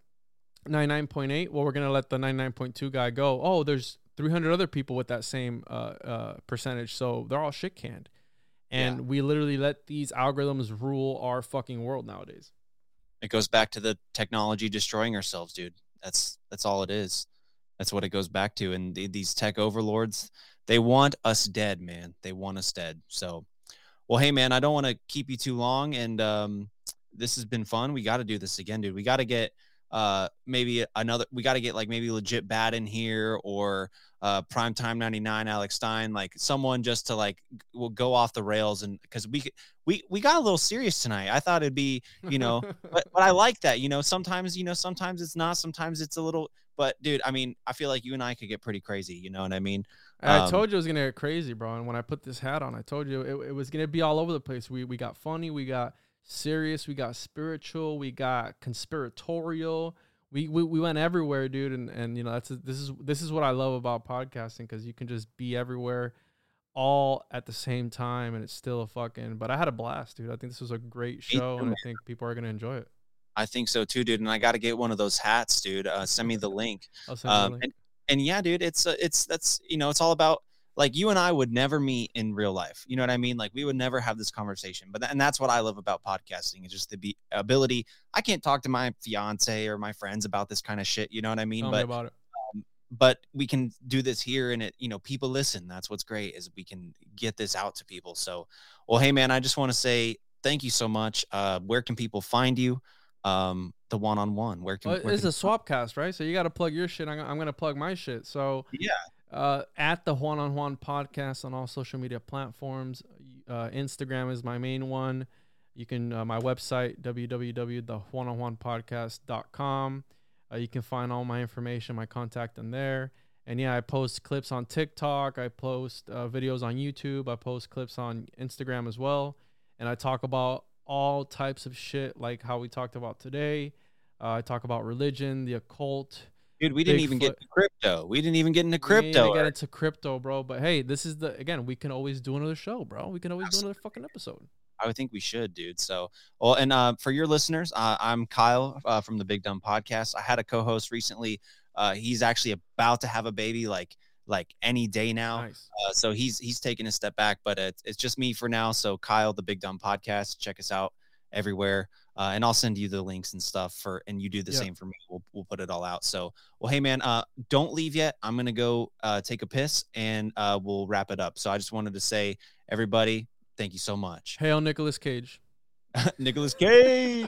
99.8. Well, we're going to let the 99.2 guy go. Oh, there's 300 other people with that same uh, uh, percentage. So they're all shit canned. And Yeah. we literally let these algorithms rule our fucking world nowadays. It goes back to the technology destroying ourselves, dude. That's that's all it is. That's what it goes back to. And the, these tech overlords, they want us dead, man. They want us dead. So, well, hey, man, I don't want to keep you too long. And um, this has been fun. We got to do this again, dude. We got to get uh maybe another. We got to get like maybe legit bad in here or uh prime time 99 alex stein like someone just to like will go off the rails and because we we we got a little serious tonight i thought it'd be you know *laughs* but but I like that. You know, sometimes you know, sometimes it's not. Sometimes it's a little. But dude, I mean, I feel like you and I could get pretty crazy. You know what I mean? I Um, told you it was gonna get crazy, bro. And when I put this hat on, I told you it, it was gonna be all over the place. We we got funny, we got serious, we got spiritual, we got conspiratorial. We, we, we went everywhere, dude, and, and you know that's this is this is what I love about podcasting because you can just be everywhere, all at the same time, and it's still a fucking. But I had a blast, dude. I think this was a great show, and I think people are gonna enjoy it. I think so too, dude. And I got to get one of those hats, dude. Uh, send me the link. I'll send you the Um, link. and, and yeah, dude, it's uh, it's that's you know, it's all about like you and I would never meet in real life. You know what I mean? Like we would never have this conversation. But tha- and that's what I love about podcasting is just the be- ability. I can't talk to my fiance or my friends about this kind of shit. You know what I mean? Tell me but about it. but we can do this here and it you know people listen that's what's great is we can get this out to people so well hey man i just want to say thank you so much uh where can people find you um the Juan on Juan where can, Well, where it's can a swap cast, right? So you got to plug your shit. I'm, I'm going to plug my shit. So Yeah. uh, at the Juan on Juan podcast on all social media platforms. Uh, Instagram is my main one. You can uh, my website www.thejuanonjuanpodcast.com. Uh, you can find all my information, my contact in there. And yeah, I post clips on TikTok. I post uh, videos on YouTube. I post clips on Instagram as well. And I talk about all types of shit like how we talked about today. Uh, I talk about religion, the occult. dude we didn't even get to crypto we didn't even get into crypto get into crypto, bro. But hey, this is the again. We can always do another show, bro. We can always do another fucking episode. I would think we should, dude. So, well, and uh, for your listeners, uh, I'm Kyle uh, from the Big Dumb Podcast. I had a co-host recently. Uh, he's actually about to have a baby, like like any day now. Nice. Uh, so he's he's taking a step back, but it's, it's just me for now. So Kyle, the Big Dumb Podcast, check us out everywhere. uh, and I'll send you the links and stuff for, and you do the Yeah. same for me. We'll we'll put it all out. So, well, hey man, uh, don't leave yet. I'm gonna go uh, take a piss, and uh, we'll wrap it up. So I just wanted to say, everybody, thank you so much, Hail Nicolas Cage. *laughs* Nicolas Cage.